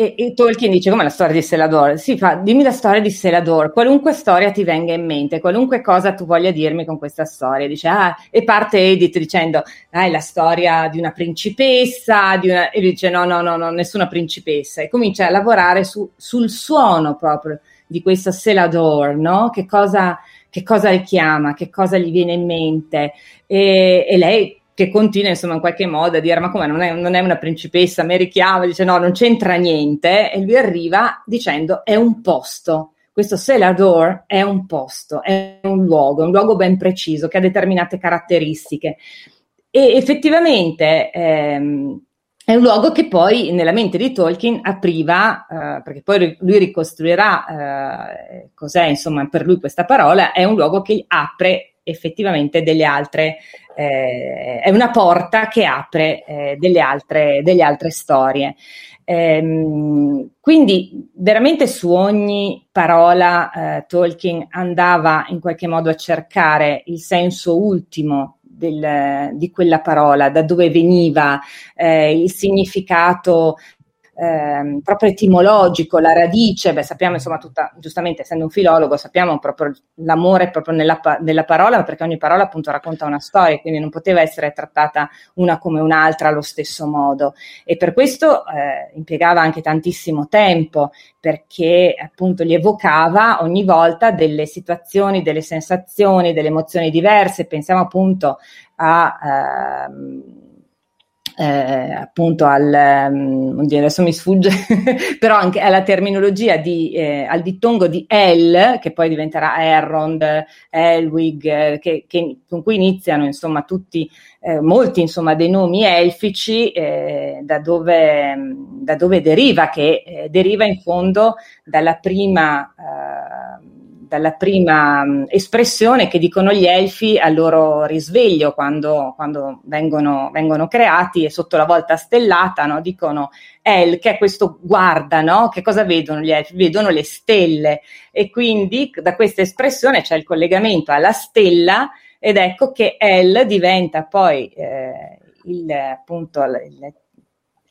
e, e, Tolkien dice come la storia di Selador? Si fa, dimmi la storia di Selador, qualunque storia ti venga in mente, qualunque cosa tu voglia dirmi con questa storia. Dice, ah, e parte Edith dicendo, ah, è la storia di una principessa, di una... e dice, no, no, no, no, nessuna principessa. E comincia a lavorare su, sul suono proprio di questa Selador, no? Che cosa, che cosa richiama, che cosa gli viene in mente. E, e lei che continua insomma in qualche modo a dire ma come non è, non è una principessa, mi richiama, dice no, non c'entra niente e lui arriva dicendo è un posto. Questo Selador è un posto, è un luogo, un luogo ben preciso che ha determinate caratteristiche. E effettivamente ehm, è un luogo che poi nella mente di Tolkien apriva, eh, perché poi lui ricostruirà eh, cos'è insomma per lui questa parola, è un luogo che apre effettivamente delle altre eh, è una porta che apre eh, delle, altre, delle, altre, storie. Ehm, quindi veramente su ogni parola eh, Tolkien andava in qualche modo a cercare il senso ultimo del, di quella parola, da dove veniva, eh, il significato ehm, proprio etimologico, la radice, beh, sappiamo insomma tutta, giustamente essendo un filologo, sappiamo proprio l'amore proprio nella, nella, parola, perché ogni parola appunto racconta una storia, quindi non poteva essere trattata una come un'altra allo stesso modo. E per questo eh, impiegava anche tantissimo tempo, perché appunto gli evocava ogni volta delle situazioni, delle sensazioni, delle emozioni diverse. Pensiamo appunto a... Ehm, eh, appunto al, um, adesso mi sfugge, però anche alla terminologia di, eh, al dittongo di El, che poi diventerà Errond, Elwig, eh, che, che, con cui iniziano insomma tutti, eh, molti insomma dei nomi elfici, eh, da dove, da, dove, deriva, che eh, deriva in fondo dalla prima dalla prima mh, espressione che dicono gli elfi al loro risveglio quando, quando vengono, vengono, creati e sotto la volta stellata no? dicono El, che è questo guarda, no? che cosa vedono gli elfi? Vedono le stelle e quindi da questa espressione c'è il collegamento alla stella ed ecco che El diventa poi eh, il, appunto, il,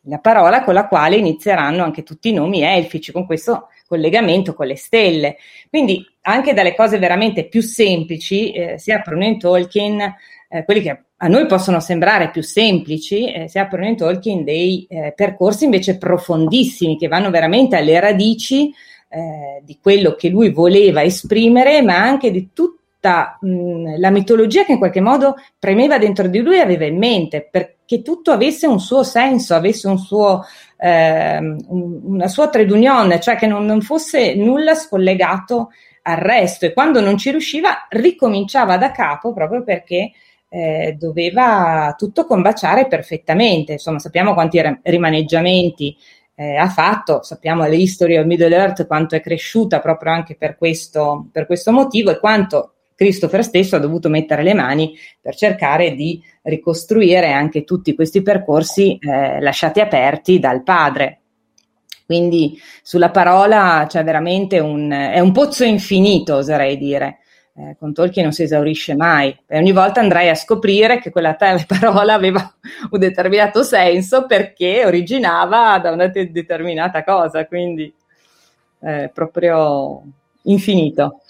la parola con la quale inizieranno anche tutti i nomi elfici, con questo collegamento con le stelle. Quindi anche dalle cose veramente più semplici eh, si aprono in Tolkien, eh, quelli che a noi possono sembrare più semplici, eh, si aprono in Tolkien dei eh, percorsi invece profondissimi che vanno veramente alle radici eh, di quello che lui voleva esprimere, ma anche di tutta mh, la mitologia che in qualche modo premeva dentro di lui e aveva in mente, perché tutto avesse un suo senso, avesse un suo eh, una sua trade union, cioè che non, non, fosse nulla scollegato al resto e quando non ci riusciva ricominciava da capo proprio perché eh, doveva tutto combaciare perfettamente. Insomma, sappiamo quanti rimaneggiamenti eh, ha fatto, sappiamo le History of Middle Earth quanto è cresciuta proprio anche per questo, per questo motivo e quanto Christopher stesso ha dovuto mettere le mani per cercare di ricostruire anche tutti questi percorsi eh, lasciati aperti dal padre. Quindi sulla parola c'è veramente un, è un pozzo infinito, oserei dire. Eh, con Tolkien non si esaurisce mai e ogni volta andrai a scoprire che quella tale parola aveva un determinato senso perché originava da una determinata cosa, quindi è eh, proprio infinito.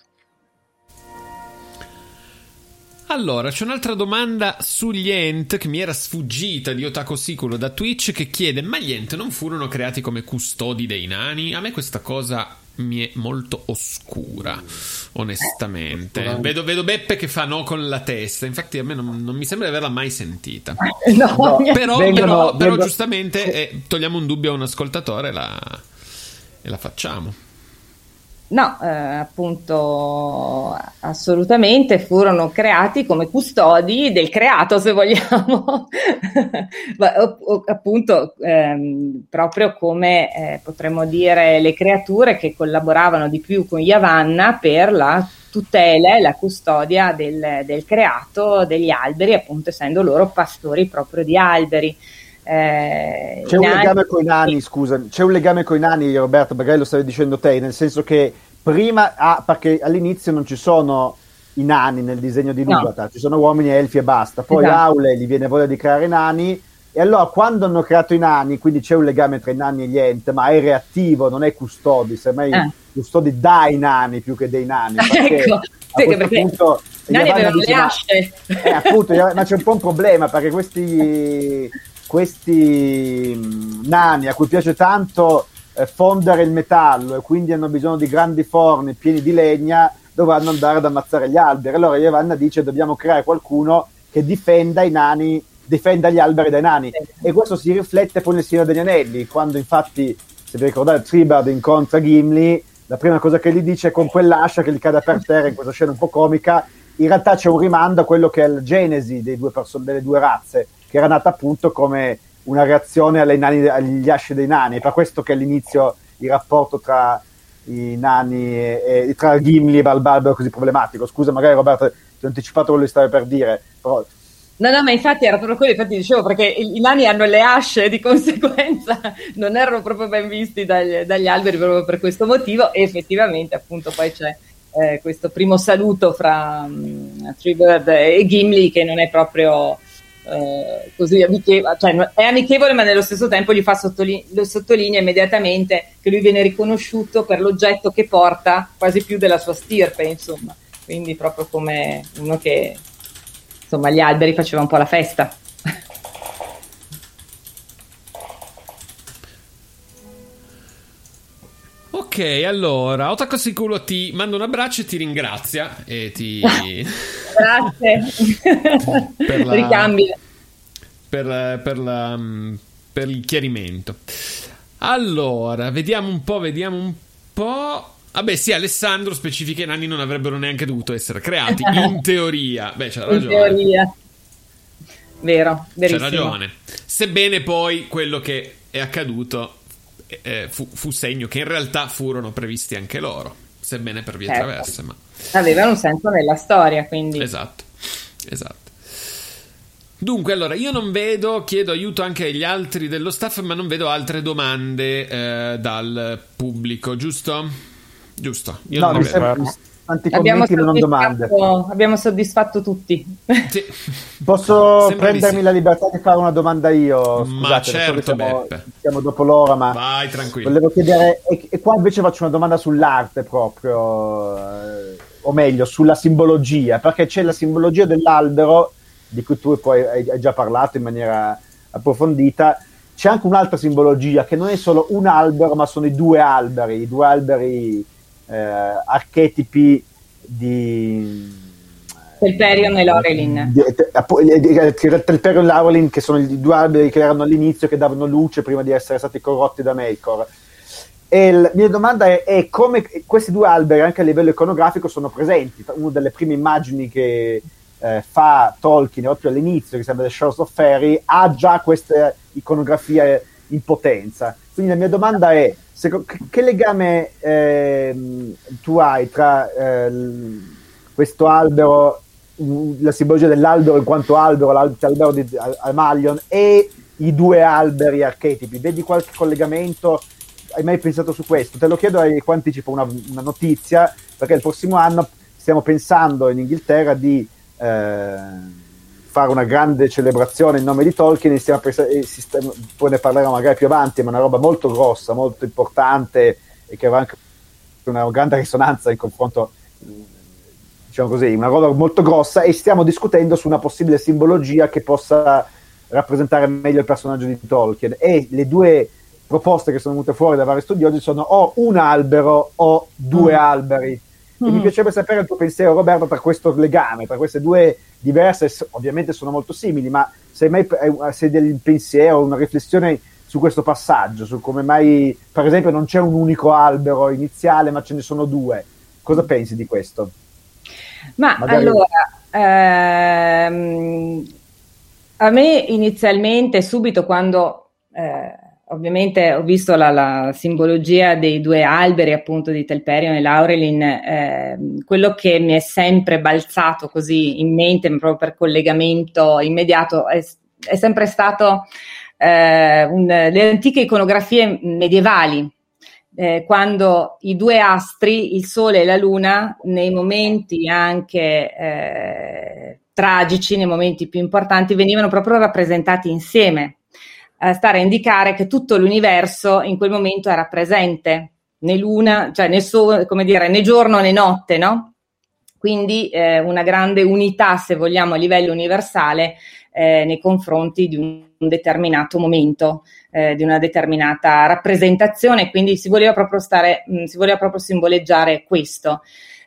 Allora, c'è un'altra domanda sugli Ent che mi era sfuggita di Otaco Sicuro da Twitch che chiede: Ma gli Ent non furono creati come custodi dei nani? A me questa cosa mi è molto oscura, onestamente. Vedo, vedo, Beppe che fa no con la testa, infatti a me non, non mi sembra di averla mai sentita. No, no. Però, vengono, però, però vengono... giustamente eh, togliamo un dubbio a un ascoltatore la... e la facciamo. No, eh, appunto, assolutamente furono creati come custodi del creato, se vogliamo, Ma, o, o, appunto, ehm, proprio come eh, potremmo dire le creature che collaboravano di più con Yavanna per la tutela e la custodia del, del creato degli alberi, appunto essendo loro pastori proprio di alberi. Eh, c'è un nani... legame con i nani, scusa, c'è un legame con i nani, Roberto, magari lo stavi dicendo te, nel senso che prima, ah, perché all'inizio non ci sono i nani nel disegno di Lugata, no. ci sono uomini, elfi e basta, poi esatto. Aule gli viene voglia di creare nani, e allora quando hanno creato i nani, quindi c'è un legame tra i nani e gli ent, ma è reattivo, non è custodi, semmai eh. custodi dai nani più che dei nani. Perché ecco, a questo punto i nani avevano le asce. Eh, appunto, ma c'è un po' un problema perché questi questi mm, nani a cui piace tanto eh, fondere il metallo e quindi hanno bisogno di grandi forni pieni di legna, dovranno andare ad ammazzare gli alberi. Allora Ievanna dice dobbiamo creare qualcuno che difenda i nani, difenda gli alberi dai nani. E questo si riflette poi nel Signore degli Anelli, quando infatti, se vi ricordate, Tribard incontra Gimli, la prima cosa che gli dice è con quell'ascia che gli cade per terra in questa scena un po' comica, in realtà c'è un rimando a quello che è la genesi due perso- delle due razze che era nata appunto come una reazione nani, agli asci dei nani. È per questo che all'inizio il rapporto tra i nani e, e tra Gimli e Balbalbo è così problematico. Scusa, magari Roberto ti ho anticipato quello che stavi per dire, però No, no, ma infatti era proprio quello, infatti dicevo, perché i nani hanno le asce, di conseguenza non erano proprio ben visti dagli, dagli alberi proprio per questo motivo e effettivamente appunto poi c'è eh, questo primo saluto fra um, Treebird e Gimli che non è proprio eh, così amichevole, cioè è amichevole ma nello stesso tempo gli fa sottoli- lo sottolinea immediatamente che lui viene riconosciuto per l'oggetto che porta quasi più della sua stirpe, insomma. Quindi proprio come uno che insomma gli alberi faceva un po' la festa. Ok, allora, Otako Sicuro ti manda un abbraccio e ti ringrazia e ti... Grazie. Per la- Ricambio. per, per la- mm, per il chiarimento. Allora, vediamo un po', vediamo un po'. Vabbè, sì, Alessandro specifica i nani non avrebbero neanche dovuto essere creati, in teoria. Beh, c'ha In ragione. teoria. Vero, verissimo. ragione. Sebbene poi quello che è accaduto eh, fu, fu segno che in realtà furono previsti anche loro, sebbene per vie Certo. traverse, ma Avevano un senso nella storia, quindi Esatto, esatto. Dunque, allora, io non vedo, chiedo aiuto anche agli altri dello staff, ma non vedo altre domande eh, dal pubblico, giusto? Giusto. Io No, non mi vedo. sembra tanti abbiamo commenti ma non domande. soddisfatto, abbiamo soddisfatto tutti. Sì. Posso Sembra prendermi sì. la libertà di fare una domanda io? Ma Scusate, che certo, siamo, Beppe. siamo dopo l'ora, ma Vai, tranquillo. volevo chiedere, e, e qua invece faccio una domanda sull'arte proprio, eh, o meglio, sulla simbologia, perché c'è la simbologia dell'albero, di cui tu poi hai, hai già parlato in maniera approfondita, c'è anche un'altra simbologia che non è solo un albero, ma sono i due alberi, i due alberi eh, archetipi di... Telperion e appo- eh, eh, Telperion e Laurelin, che sono i due alberi che erano all'inizio che davano luce prima di essere stati corrotti da Melkor. E la mia domanda è, è come questi due alberi, anche a livello iconografico, sono presenti. Una delle prime immagini che eh, fa Tolkien proprio all'inizio, che sembra The Shores of Fairy, ha già questa iconografia in potenza. Quindi la mia domanda è: seco- che, legame ehm, tu hai tra eh, questo albero, la simbologia dell'albero in quanto albero, l'al- l'albero di Al- Almalion, e i due alberi archetipi? Vedi qualche collegamento? Hai mai pensato su questo? Te lo chiedo e qua anticipo una, una notizia, perché il prossimo anno stiamo pensando in Inghilterra di eh, fare una grande celebrazione in nome di Tolkien e pens- e sta- poi ne parleremo magari più avanti, ma è una roba molto grossa, molto importante e che avrà anche una grande risonanza in confronto diciamo così, una roba molto grossa e stiamo discutendo su una possibile simbologia che possa rappresentare meglio il personaggio di Tolkien. E le due proposte che sono venute fuori da vari studiosi sono o un albero o due alberi e mi Mm. piacerebbe sapere il tuo pensiero Roberto tra questo legame, tra queste due diverse, ovviamente sono molto simili, ma se hai mai se hai del pensiero, una riflessione su questo passaggio, su come mai per esempio non c'è un unico albero iniziale ma ce ne sono due, cosa pensi di questo? Ma Magari- allora, ehm, a me inizialmente, subito quando eh, ovviamente ho visto la, la simbologia dei due alberi, appunto di Telperion e Laurelin, ehm, quello che mi è sempre balzato così in mente, proprio per collegamento immediato, è, è sempre stato eh, un- le antiche iconografie medievali eh, quando i due astri, il Sole e la Luna, nei momenti anche eh, tragici, nei momenti più importanti, venivano proprio rappresentati insieme, a stare a indicare che tutto l'universo in quel momento era presente, né luna, cioè né, so- dire, né giorno né notte, no? Quindi eh, una grande unità, se vogliamo, a livello universale eh, nei confronti di un, determinato momento, eh, di una determinata rappresentazione, quindi si voleva proprio stare, mh, si voleva proprio simboleggiare questo.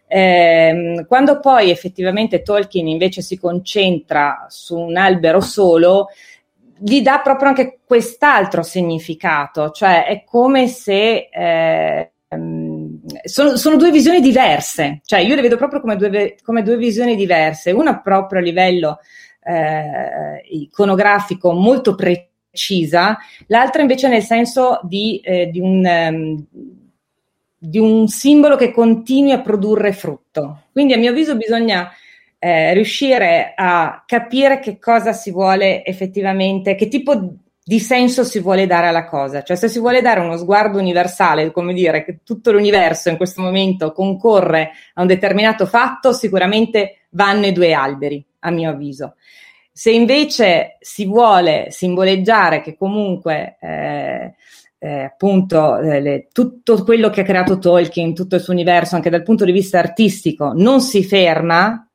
Ehm, quando poi effettivamente Tolkien invece si concentra su un albero solo, gli dà proprio anche quest'altro significato, cioè è come se eh, sono, sono due visioni diverse, cioè io le vedo proprio come due, come due visioni diverse, una proprio a livello eh, iconografico molto precisa, l'altra invece nel senso di, eh, di un... ehm, di un simbolo che continui a produrre frutto. Quindi a mio avviso bisogna eh, riuscire a capire che cosa si vuole effettivamente, che tipo di senso si vuole dare alla cosa. Cioè se si vuole dare uno sguardo universale, come dire che tutto l'universo in questo momento concorre a un determinato fatto, sicuramente vanno i due alberi, a mio avviso. Se invece si vuole simboleggiare che comunque eh, eh, appunto eh, le, tutto quello che ha creato Tolkien, tutto il suo universo, anche dal punto di vista artistico, non si ferma,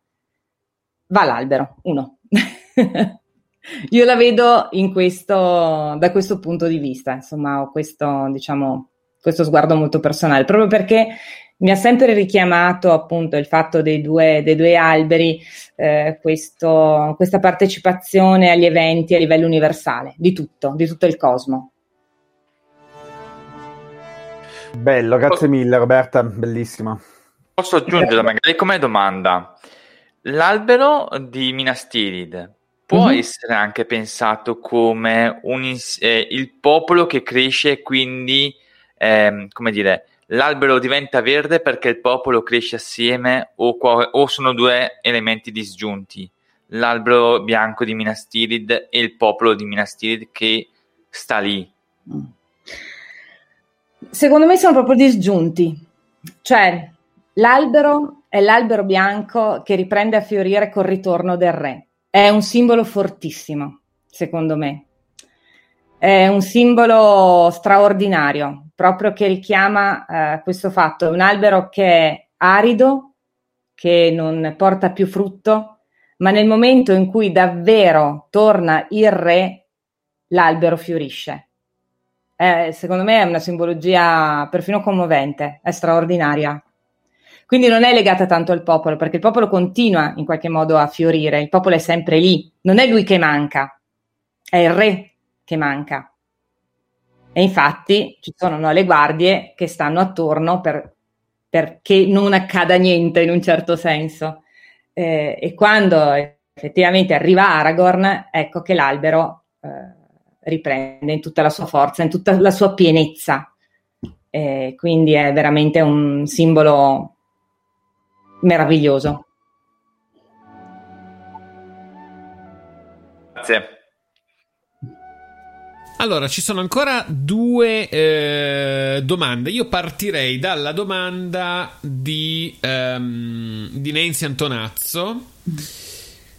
va all'albero, uno. Io la vedo in questo, da questo punto di vista, insomma, ho questo, diciamo, questo sguardo molto personale, proprio perché mi ha sempre richiamato appunto il fatto dei due, dei due alberi, eh, questo, questa partecipazione agli eventi a livello universale, di tutto, di tutto il cosmo. Bello, grazie mille Roberta, bellissima. Posso aggiungere magari come domanda? L'albero di Minas Tirith può Mhm. essere anche pensato come un eh, il popolo che cresce e quindi, ehm, come dire, l'albero diventa verde perché il popolo cresce assieme o, qua- o sono due elementi disgiunti? L'albero bianco di Minas Tirith e il popolo di Minas Tirith che sta lì. Secondo me sono proprio disgiunti, cioè l'albero è l'albero bianco che riprende a fiorire col ritorno del re. È un simbolo fortissimo, secondo me. È un simbolo straordinario, proprio che richiama eh, questo fatto. È un albero che è arido, che non porta più frutto, ma nel momento in cui davvero torna il re, l'albero fiorisce. Eh, secondo me è una simbologia perfino commovente, è straordinaria. Quindi non è legata tanto al popolo, perché il popolo continua in qualche modo a fiorire, il popolo è sempre lì, non è lui che manca, è il re che manca. E infatti ci sono no, le guardie che stanno attorno per, perché non accada niente in un certo senso. Eh, e quando effettivamente arriva Aragorn, ecco che l'albero eh, riprende in tutta la sua forza, in tutta la sua pienezza. Eh, quindi è veramente un simbolo meraviglioso. Grazie. Allora, ci sono ancora due eh, domande. Io partirei dalla domanda di, ehm, di Nancy Antonazzo.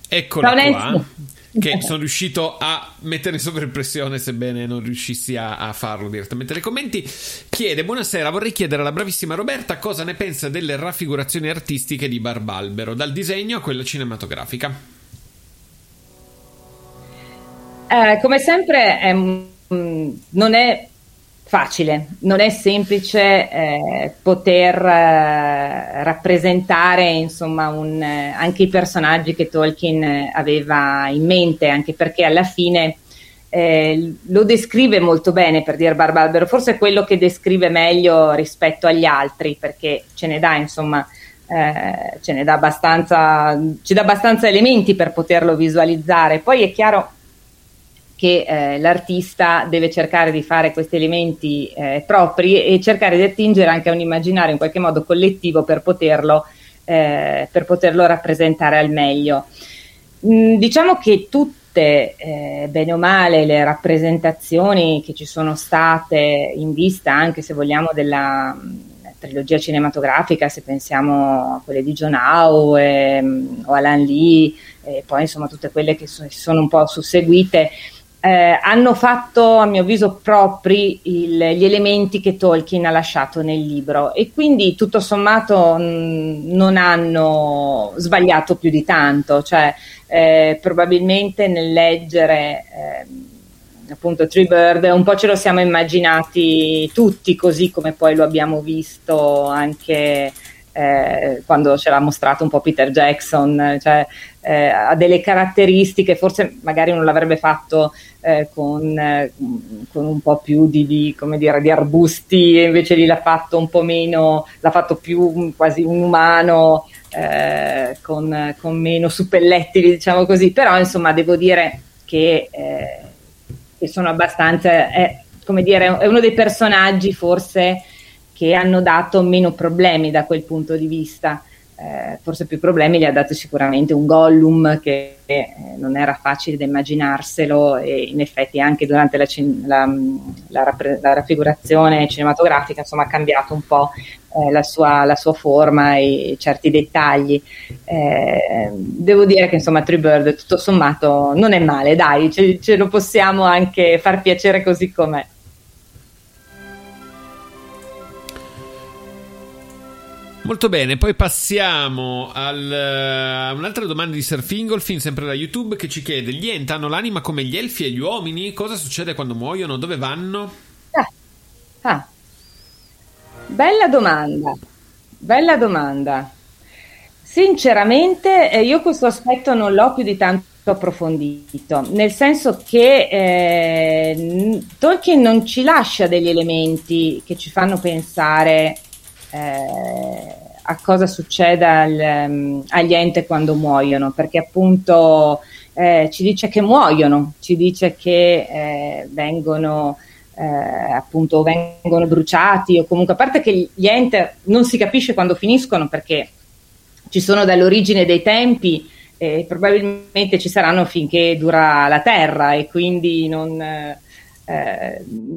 Eccola Ciao, qua. Nancy. Che sono riuscito a mettere sopra impressione, sebbene non riuscissi a, a farlo direttamente nei commenti. Chiede: Buonasera, vorrei chiedere alla bravissima Roberta cosa ne pensa delle raffigurazioni artistiche di Barbalbero, dal disegno a quella cinematografica. Eh, come sempre è, mm, non è facile, non è semplice eh, poter eh, rappresentare insomma un, eh, anche i personaggi che Tolkien eh, aveva in mente, anche perché alla fine eh, lo descrive molto bene per dire Barbalbero, forse è quello che descrive meglio rispetto agli altri, perché ce ne dà insomma eh, ce ne dà abbastanza, ci dà abbastanza elementi per poterlo visualizzare. Poi è chiaro che eh, l'artista deve cercare di fare questi elementi eh, propri e cercare di attingere anche a un immaginario in qualche modo collettivo per poterlo, eh, per poterlo rappresentare al meglio. Mm, diciamo che tutte, eh, bene o male, le rappresentazioni che ci sono state in vista, anche se vogliamo, della mh, trilogia cinematografica, se pensiamo a quelle di John Howe ehm, o Alan Lee, e poi insomma tutte quelle che so- sono un po' susseguite, eh, hanno fatto, a mio avviso, propri il- gli elementi che Tolkien ha lasciato nel libro. E quindi tutto sommato mh, non hanno sbagliato più di tanto, cioè eh, probabilmente nel leggere ehm, appunto Tree Bird un po' ce lo siamo immaginati tutti così come poi lo abbiamo visto anche eh, quando ce l'ha mostrato un po' Peter Jackson, cioè eh, ha delle caratteristiche, forse magari non l'avrebbe fatto eh, con, eh, con un po' più di, di, dire, di arbusti, invece lì l'ha fatto un po' meno, l'ha fatto più quasi un umano, eh, con, con meno suppellettili, diciamo così, però insomma devo dire che, eh, che sono abbastanza, è, come dire, è uno dei personaggi forse che hanno dato meno problemi da quel punto di vista. eh, forse più problemi li ha dati sicuramente un Gollum che eh, non era facile da immaginarselo e in effetti anche durante la, la, la, la raffigurazione cinematografica insomma, ha cambiato un po' eh, la, sua, la, sua, forma e certi dettagli. Eh, devo dire che insomma Tree Bird tutto sommato non è male, dai, ce, ce lo possiamo anche far piacere così com'è. Molto bene, poi passiamo al, a un'altra domanda di Sir Fingolfin, sempre da YouTube, che ci chiede: Gli Ent hanno l'anima come gli elfi e gli uomini? Cosa succede quando muoiono? Dove vanno? Ah, ah. Bella domanda, bella domanda. Sinceramente, eh, io questo aspetto non l'ho più di tanto approfondito, nel senso che eh, Tolkien non ci lascia degli elementi che ci fanno pensare eh, a cosa succede al, um, agli enti quando muoiono, perché appunto eh, ci dice che muoiono, ci dice che eh, vengono eh, appunto vengono bruciati o comunque a parte che gli ente non si capisce quando finiscono perché ci sono dall'origine dei tempi e probabilmente ci saranno finché dura la Terra e quindi non, eh,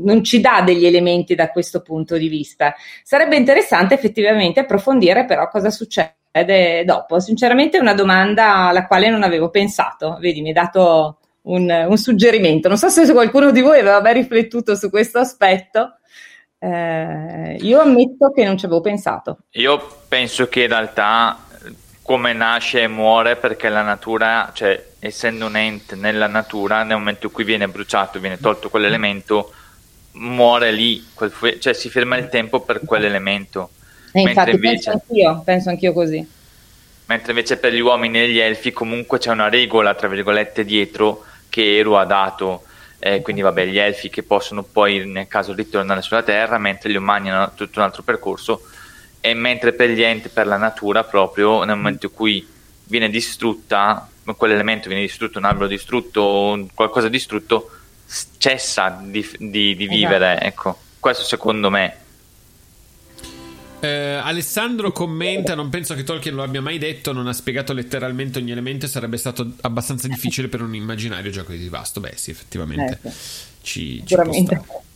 non ci dà degli elementi da questo punto di vista. Sarebbe interessante effettivamente approfondire però cosa succede dopo. Sinceramente è una domanda alla quale non avevo pensato. Vedi, mi hai dato un, un suggerimento. Non so se qualcuno di voi aveva mai riflettuto su questo aspetto. Eh, io ammetto che non ci avevo pensato. Io penso che in realtà come nasce e muore perché la natura, cioè essendo un ente nella natura, nel momento in cui viene bruciato, viene tolto quell'elemento, muore lì, quel, cioè si ferma il tempo per quell'elemento. E infatti invece, penso, anch'io, penso anch'io così. Mentre invece per gli uomini e gli elfi comunque c'è una regola, tra virgolette, dietro che Eru ha dato. Eh, quindi vabbè, gli elfi che possono poi nel caso ritornare sulla Terra, mentre gli umani hanno tutto un altro percorso e mentre per gli enti, per la natura proprio, nel momento in cui viene distrutta, quell'elemento viene distrutto, un albero distrutto, qualcosa distrutto, cessa di, di, di vivere, esatto. ecco, questo secondo me. Eh, Alessandro commenta: Non penso che Tolkien lo abbia mai detto. Non ha spiegato letteralmente ogni elemento. Sarebbe stato abbastanza difficile per un immaginario gioco di vasto. Beh, sì, effettivamente. Eh, ci, ci può stare.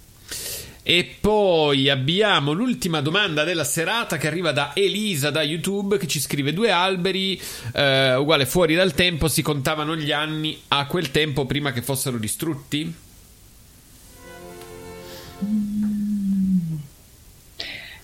E poi abbiamo l'ultima domanda della serata che arriva da Elisa da YouTube che ci scrive due alberi eh, uguale fuori dal tempo si contavano gli anni a quel tempo prima che fossero distrutti?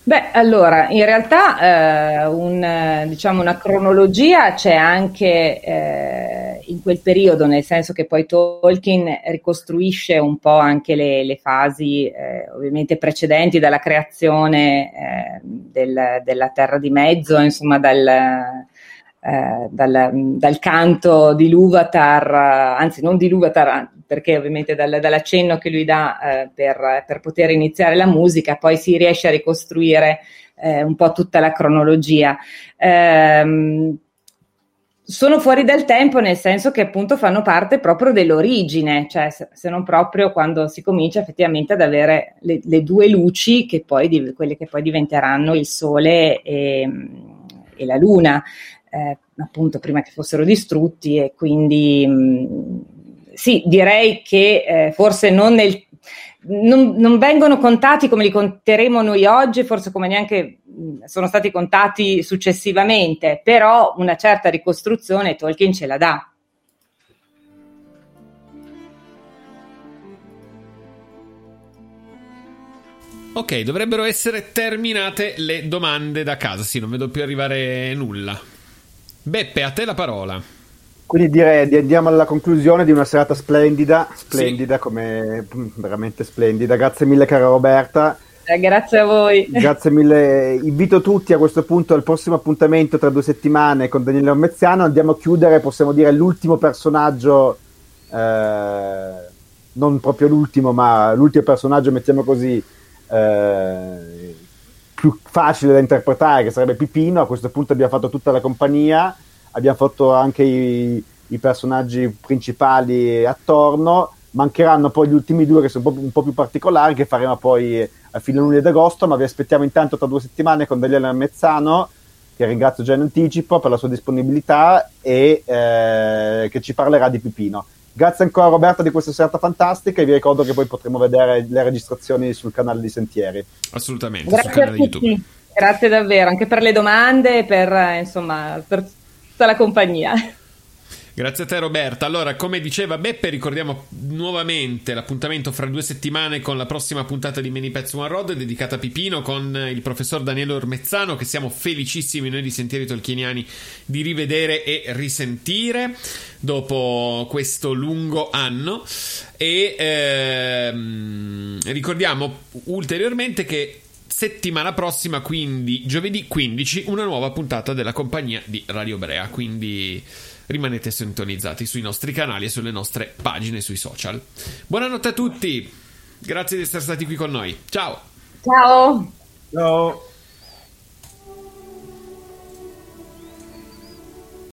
Beh, allora, in realtà eh, un, diciamo una cronologia c'è anche eh, in quel periodo, nel senso che poi Tolkien ricostruisce un po' anche le, le fasi eh, ovviamente precedenti dalla creazione eh, del, della Terra di Mezzo, insomma dal, eh, dal, dal, canto di Luvatar, anzi non di Luvatar, perché ovviamente dal, dall'accenno che lui dà eh, per, per, poter iniziare la musica, poi si riesce a ricostruire eh, un po' tutta la cronologia. Ehm, sono fuori dal tempo nel senso che appunto fanno parte proprio dell'origine, cioè se, non proprio quando si comincia effettivamente ad avere le, le due luci che poi, quelle che poi diventeranno il sole e, e la luna eh, appunto prima che fossero distrutti e quindi mh, sì, direi che eh, forse non, nel, non, non, vengono contati come li conteremo noi oggi, forse come neanche mh, sono stati contati successivamente, però una certa ricostruzione Tolkien ce la dà. Ok, dovrebbero essere terminate le domande da casa. Sì, non vedo più arrivare nulla. Beppe, a te la parola. Quindi direi di andiamo alla conclusione di una serata splendida, splendida sì. come mm, veramente splendida. Grazie mille cara Roberta. Eh, grazie a voi. Grazie mille. Invito tutti a questo punto al prossimo appuntamento tra due settimane con Daniele Ormeziano. Andiamo a chiudere, possiamo dire, l'ultimo personaggio, eh, non proprio l'ultimo, ma l'ultimo personaggio, mettiamo così, eh, più facile da interpretare, che sarebbe Pipino. A questo punto abbiamo fatto tutta la compagnia, abbiamo fatto anche i, i personaggi principali attorno. Mancheranno poi gli ultimi due che sono un po', un po più particolari, che faremo poi a fine luglio ed agosto. Ma vi aspettiamo intanto tra due settimane con Daniele Mezzano. che ringrazio già in anticipo per la sua disponibilità e eh, che ci parlerà di Pipino. Grazie ancora Roberta di questa serata fantastica e vi ricordo che poi potremo vedere le registrazioni sul canale di Sentieri. Assolutamente, sul Grazie a canale YouTube. tutti, grazie davvero, anche per le domande e per, eh, insomma, per tutta la compagnia. Grazie a te Roberta. Allora, come diceva Beppe, ricordiamo nuovamente l'appuntamento fra due settimane con la prossima puntata di Many Pets One Road dedicata a Pipino con il professor Daniele Ormezzano che siamo felicissimi noi di Sentieri Tolkieniani di rivedere e risentire dopo questo lungo anno e ehm, ricordiamo ulteriormente che settimana prossima, quindi giovedì 15, una nuova puntata della compagnia di Radio Brea, quindi rimanete sintonizzati sui nostri canali e sulle nostre pagine sui social. Buonanotte a tutti, grazie di essere stati qui con noi. Ciao! Ciao! Ciao.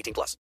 18 plus.